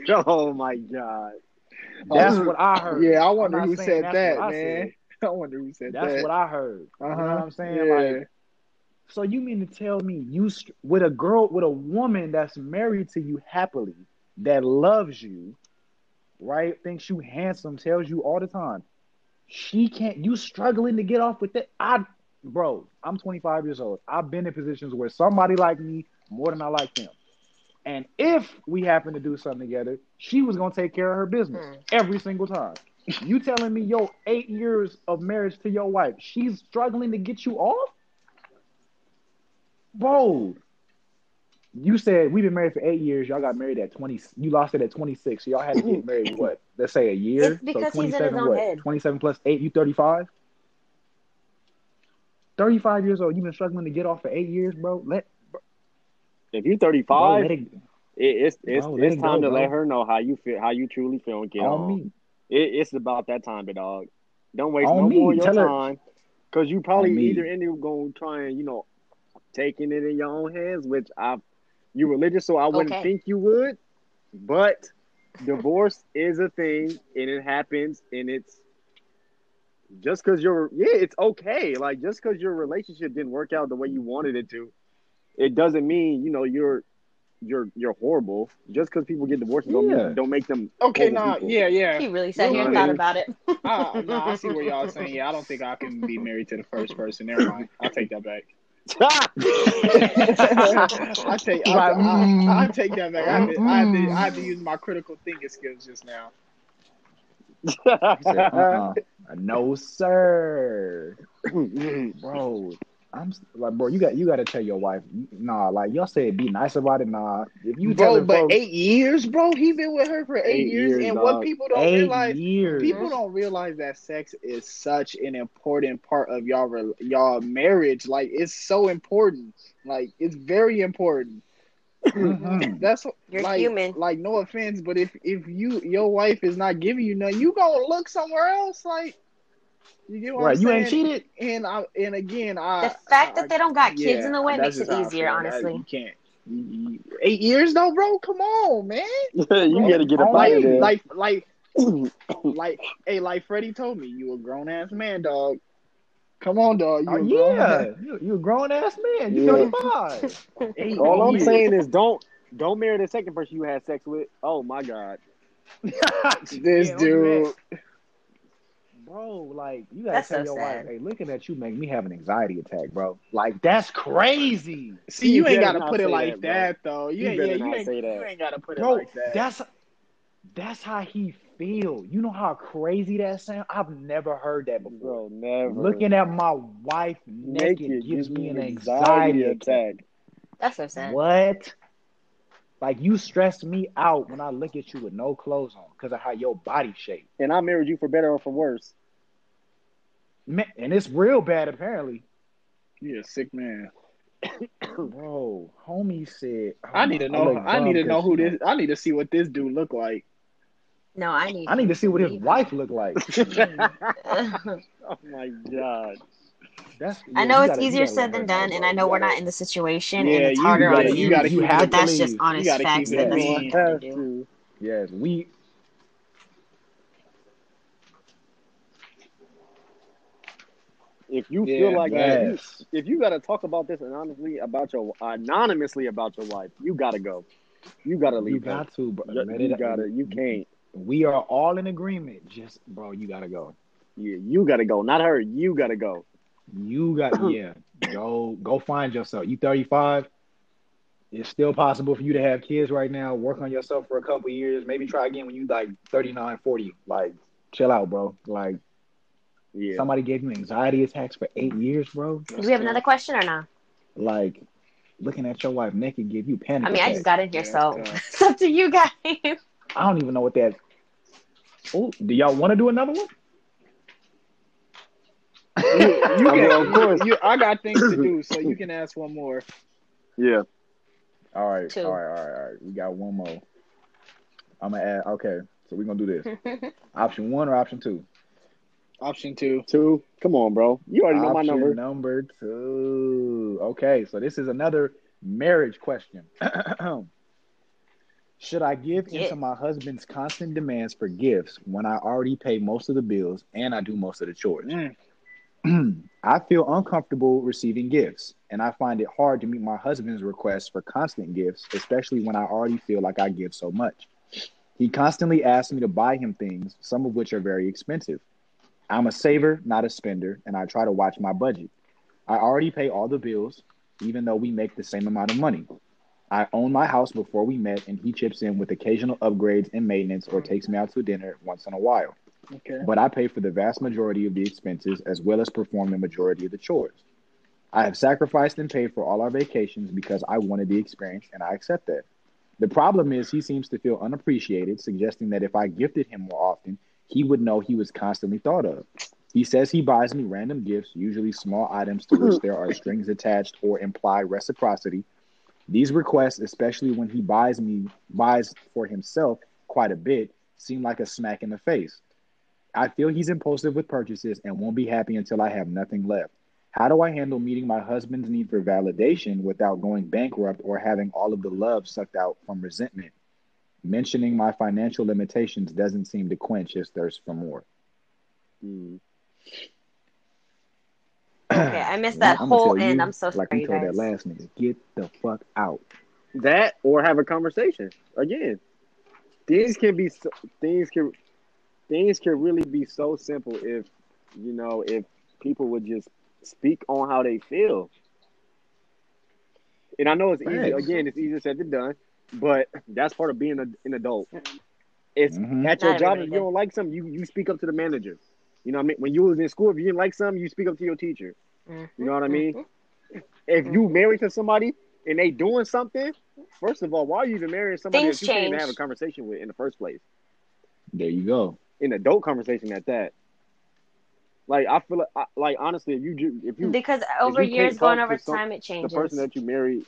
oh my god. That's Oh, what I heard. Yeah, I wonder who said that, I man. said. I wonder who said That's that. That's what I heard. You know uh-huh. what I'm saying? Yeah. Like, so you mean to tell me you st- with a girl with a woman that's married to you happily, that loves you, right? Thinks you handsome, tells you all the time. She can't. You struggling to get off with it. I, bro. I'm 25 years old. I've been in positions where somebody like me more than I like them. And if we happen to do something together, she was gonna take care of her business Hmm. every single time. You telling me yo eight years of marriage to your wife, she's struggling to get you off? Bro, you said we've been married for eight years. Y'all got married at twenty. You lost it at twenty six. So y'all had to get married. What? Let's say a year. It's because so he's in his 27 own what? head. Twenty seven plus eight. You thirty five. Thirty five years old. You've been struggling to get off for eight years, bro. Let If you're 35, let it, it it's it's Bro, it's time go, to let her know how you feel, how you truly feel, and get on on. me. It, it's about that time, big dog. Don't waste On no me. more of your Tell time, because you probably On me. either end up going to try and you know taking it in your own hands, which I you religious, so I wouldn't Okay. think you would. But divorce is a thing, and it happens, and it's just because you're yeah, it's okay. Like just because your relationship didn't work out the way you wanted it to, it doesn't mean you know you're you're you're horrible. Just because people get divorced don't Yeah. mean, don't make them Okay, nah, people. yeah, yeah. He really sat You here and thought about it. Ah, no, I see what y'all are saying. Yeah, I don't think I can be married to the first person. Never mind. I'll take that back. I take I, Like, mm, I, I take that back. I had, to, I, had to, I had to use my critical thinking skills just now. Said, uh-uh. No, sir. bro. I'm like, bro, you got you got to tell your wife, nah. Like y'all said, be nice about it, nah. If you tell Bro, but bro, eight years, bro. He been with her for eight, Eight years, years, and what people don't eight realize, years, people don't realize that sex is such an important part of y'all y'all marriage. Like it's so important. Like it's very important. Mhm. That's what- You're like, human. Like no offense, but if if you your wife is not giving you none, you gonna look somewhere else. Like you get what right? I'm You saying? ain't cheated. And I and again, I The fact I- that they don't got kids in the way makes it just how I easier, honestly. you can't. you- you- Eight years though, bro. Come on, man. you gotta get a Only out of there. Like, like, like, hey, like Freddie told me, you a grown ass man, dog. Come on, dog. You Oh, a grown yeah, man. you, you a grown ass man. You Yeah. 35. Eight All I'm years. saying is don't don't marry the second person you had sex with. Oh my god. this Yeah, dude. bro, like you gotta That's tell so your sad. wife, hey, looking at you make me have an anxiety attack, bro. Like that's crazy. See, you You ain't gotta put it like that, that, though. You, You ain't, yeah, you ain't, say you ain't gotta put it Bro, like that. that's that's how he feel. You know how crazy that sound? I've never heard that before. Bro, never. Looking at my wife naked, naked gives me an anxiety attack. That's so sad. What? Like you stress me out when I look at you with no clothes on because of how your body shape. And I married you for better or for worse. Man, and it's real bad apparently. You're a sick man. Bro, homie said I need to know. look I need to know who this. I need to see what this dude look like. No, I need. I need to see what his leave. wife look like. oh my god. That's I know you it's gotta- easier said than done, and. I know we're not in the situation, Yeah, and it's you harder gotta- on you him. gotta keep have but that's leave. just You honest facts, it and that's what you Have have to do. Yes, we If you Yeah, feel like if you, yes. if you gotta talk about this anonymously about your anonymously about your wife, you gotta go. You gotta leave. You her. got to, bro. You, you gotta. You can't. We are all in agreement. Just, bro, you gotta go. Yeah, you gotta go. Not her. You gotta go. You got, yeah. Go, go find yourself. You 35. It's still possible for you to have kids right now. Work on yourself for a couple years. Maybe try again when you like 39, 40. Like, chill out, bro. Like, Yeah. somebody gave you anxiety attacks for eight years, bro. Do we have another question or not? Like, looking at your wife naked give you panic. I mean, I just got in here, Yeah, so that's it's up to you guys. I don't even know what that. Oh, do y'all want to do another one? You, you I mean, can, of course. You, I got things to do, so you can ask one more. Yeah. All right, Two. all right, all right, all right. We got one more. I'm gonna add. Okay, so we're gonna do this. option one or option two? Option two. Two. Come on, bro. You already know my number. number two. Okay, so this is another marriage question. Should I give Yeah. into my husband's constant demands for gifts when I already pay most of the bills and I do most of the chores? Mm. I feel uncomfortable receiving gifts, and I find it hard to meet my husband's requests for constant gifts, especially when I already feel like I give so much. He constantly asks me to buy him things, some of which are very expensive. I'm a saver, not a spender, and I try to watch my budget. I already pay all the bills, even though we make the same amount of money. I own my house before we met, and he chips in with occasional upgrades and maintenance or takes me out to dinner once in a while Okay. but I pay for the vast majority of the expenses as well as perform the majority of the chores. I have sacrificed and paid for all our vacations because I wanted the experience and I accept that. The problem is he seems to feel unappreciated, suggesting that if I gifted him more often, he would know he was constantly thought of. He says he buys me random gifts, usually small items to which there are strings attached or imply reciprocity. These requests, especially when he buys me buys for himself quite a bit, seem like a smack in the face. I feel he's impulsive with purchases and won't be happy until I have nothing left. How do I handle meeting my husband's need for validation without going bankrupt or having all of the love sucked out from resentment? Mentioning my financial limitations doesn't seem to quench his thirst for more. Mm. Okay, I missed that I'ma whole end. you, I'm so sorry, like you you told guys. that last nigga, get the fuck out. That or have a conversation again. Things can be so, things can things can really be so simple if you know if people would just speak on how they feel. And I know it's easy. Again, it's easier said than done, but that's part of being a, an adult. It's Mhm. at your Not job. everybody If you don't like something, you you speak up to the manager. You know what I mean? When you was in school, if you didn't like something, you speak up to your teacher. Mm-hmm. You know what I mean? Mm-hmm. If you mm-hmm. married to somebody and they doing something, first of all, why are you even marrying somebody Things that you can't even have a conversation with in the first place? There you go. An adult conversation at that. Like I feel like, like honestly, if you ju- if you Because over you years, going over to some- time, it changes. the person that you married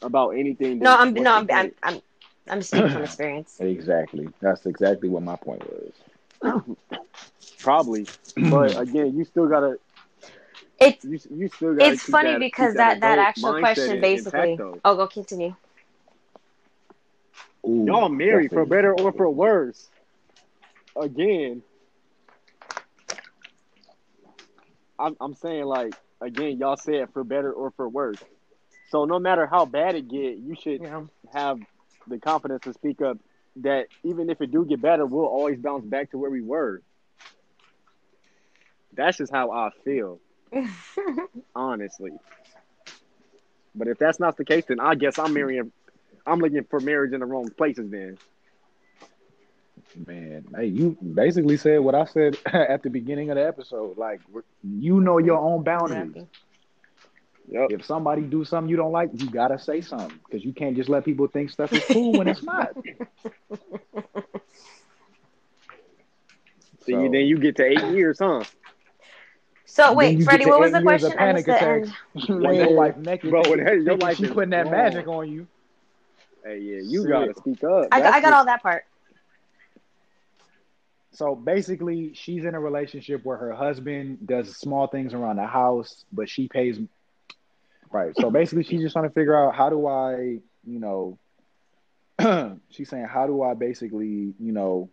about anything, No, then I'm no, I'm, I'm? I'm I'm speaking from experience. Exactly. That's exactly what my point was. probably, but again, you still gotta It's you you still it's funny that, because keep that that actual question basically. intact. Oh, go continue. Ooh, Y'all married for better or for worse. Again, I'm I'm saying like again, y'all said for better or for worse. So no matter how bad it get, you should Yeah. have the confidence to speak up. That even if it do get better, we'll always bounce back to where we were. That's just how I feel, honestly. But if that's not the case, then I guess I'm marrying. I'm looking for marriage in the wrong places. Then Man, hey, you basically said what I said at the beginning of the episode. Like, you know your own boundaries. Exactly. yep. If somebody do something you don't like, you gotta say something because you can't just let people think stuff is cool when it's not. So you, then you get to eight years, huh? So wait, you Freddie, what was the years of question? I missed panic the attacks. end. when your wife naked, Bro, thinking, hey, your thinking life she putting that wrong. magic on you. Hey, yeah, you Shit. gotta speak up. I, got- I That's got all that part. So basically, she's in a relationship where her husband does small things around the house, but she pays. Right. So basically, she's just trying to figure out how do I, you know, she's saying, how do I basically, you know,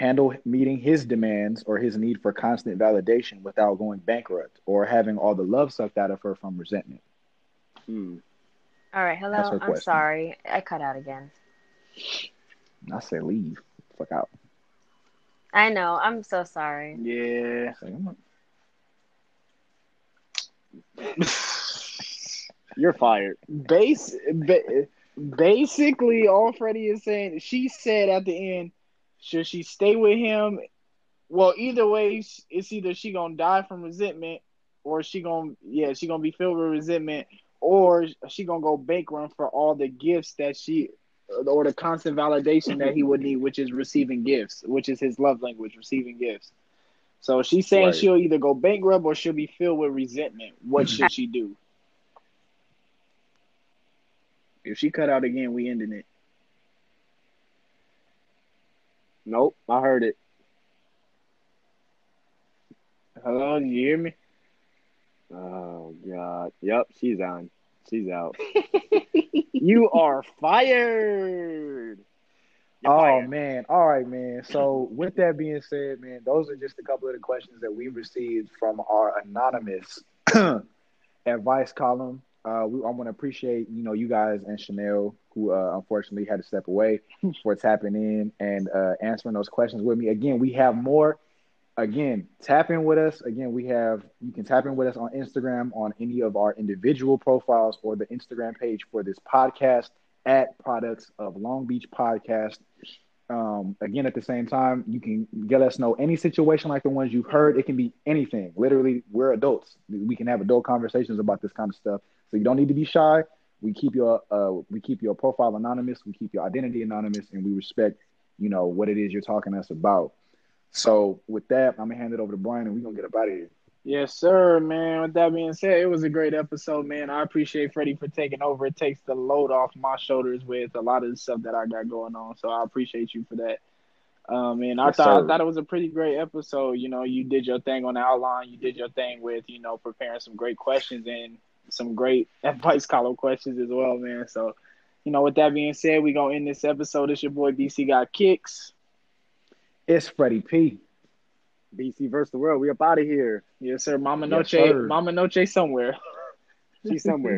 handle meeting his demands or his need for constant validation without going bankrupt or having all the love sucked out of her from resentment. Hmm. All right, hello. I'm question. sorry. I cut out again. I say leave, fuck out. I know. I'm so sorry. Yeah. I say, I'm not- You're fired. Base, ba- basically, all Freddie is saying, she said at the end, should she stay with him? Well, either way, it's either she gonna die from resentment, or she gonna yeah she gonna be filled with resentment, or she gonna go bankrupt for all the gifts that she or the constant validation that he would need, which is receiving gifts, which is his love language, receiving gifts. So she's saying Right. she'll either go bankrupt or she'll be filled with resentment. What should she do? If she cut out again, we ending it. Nope, I heard it. Hello, do you hear me? Oh God. Yep, she's on. She's out. you are fired. You're Oh fired. man, all right, man. So with that being said, man, those are just a couple of the questions that we received from our anonymous advice column. Uh, we, I want to appreciate you know you guys and Chanel who uh, unfortunately had to step away for tapping in and uh, answering those questions with me. Again, we have more. Again, tap in with us. Again, we have you can tap in with us on Instagram on any of our individual profiles or the Instagram page for this podcast at Products of Long Beach Podcast. Um, again, at the same time, you can get us know any situation like the ones you've heard. It can be anything. Literally, we're adults. We can have adult conversations about this kind of stuff. So you don't need to be shy. We keep your uh, we keep your profile anonymous. We keep your identity anonymous, and we respect you know what it is you're talking to us about. So with that, I'm gonna hand it over to Brian, and we're gonna get up out of here. Yes, sir, man. With that being said, it was a great episode, man. I appreciate Freddie for taking over. It takes the load off my shoulders with a lot of the stuff that I got going on. So I appreciate you for that. Um, and I Yes, thought sir. I thought it was a pretty great episode. You know, you did your thing on the outline. You did your thing with you know preparing some great questions and some great advice column questions as well, man. So, you know, with that being said, we gonna end this episode. It's your boy BC got kicks. It's Freddie P. BC versus the world. We up out of here. Yes, sir. Mama Yes, Noche, sir. Mama Noche somewhere. She's somewhere.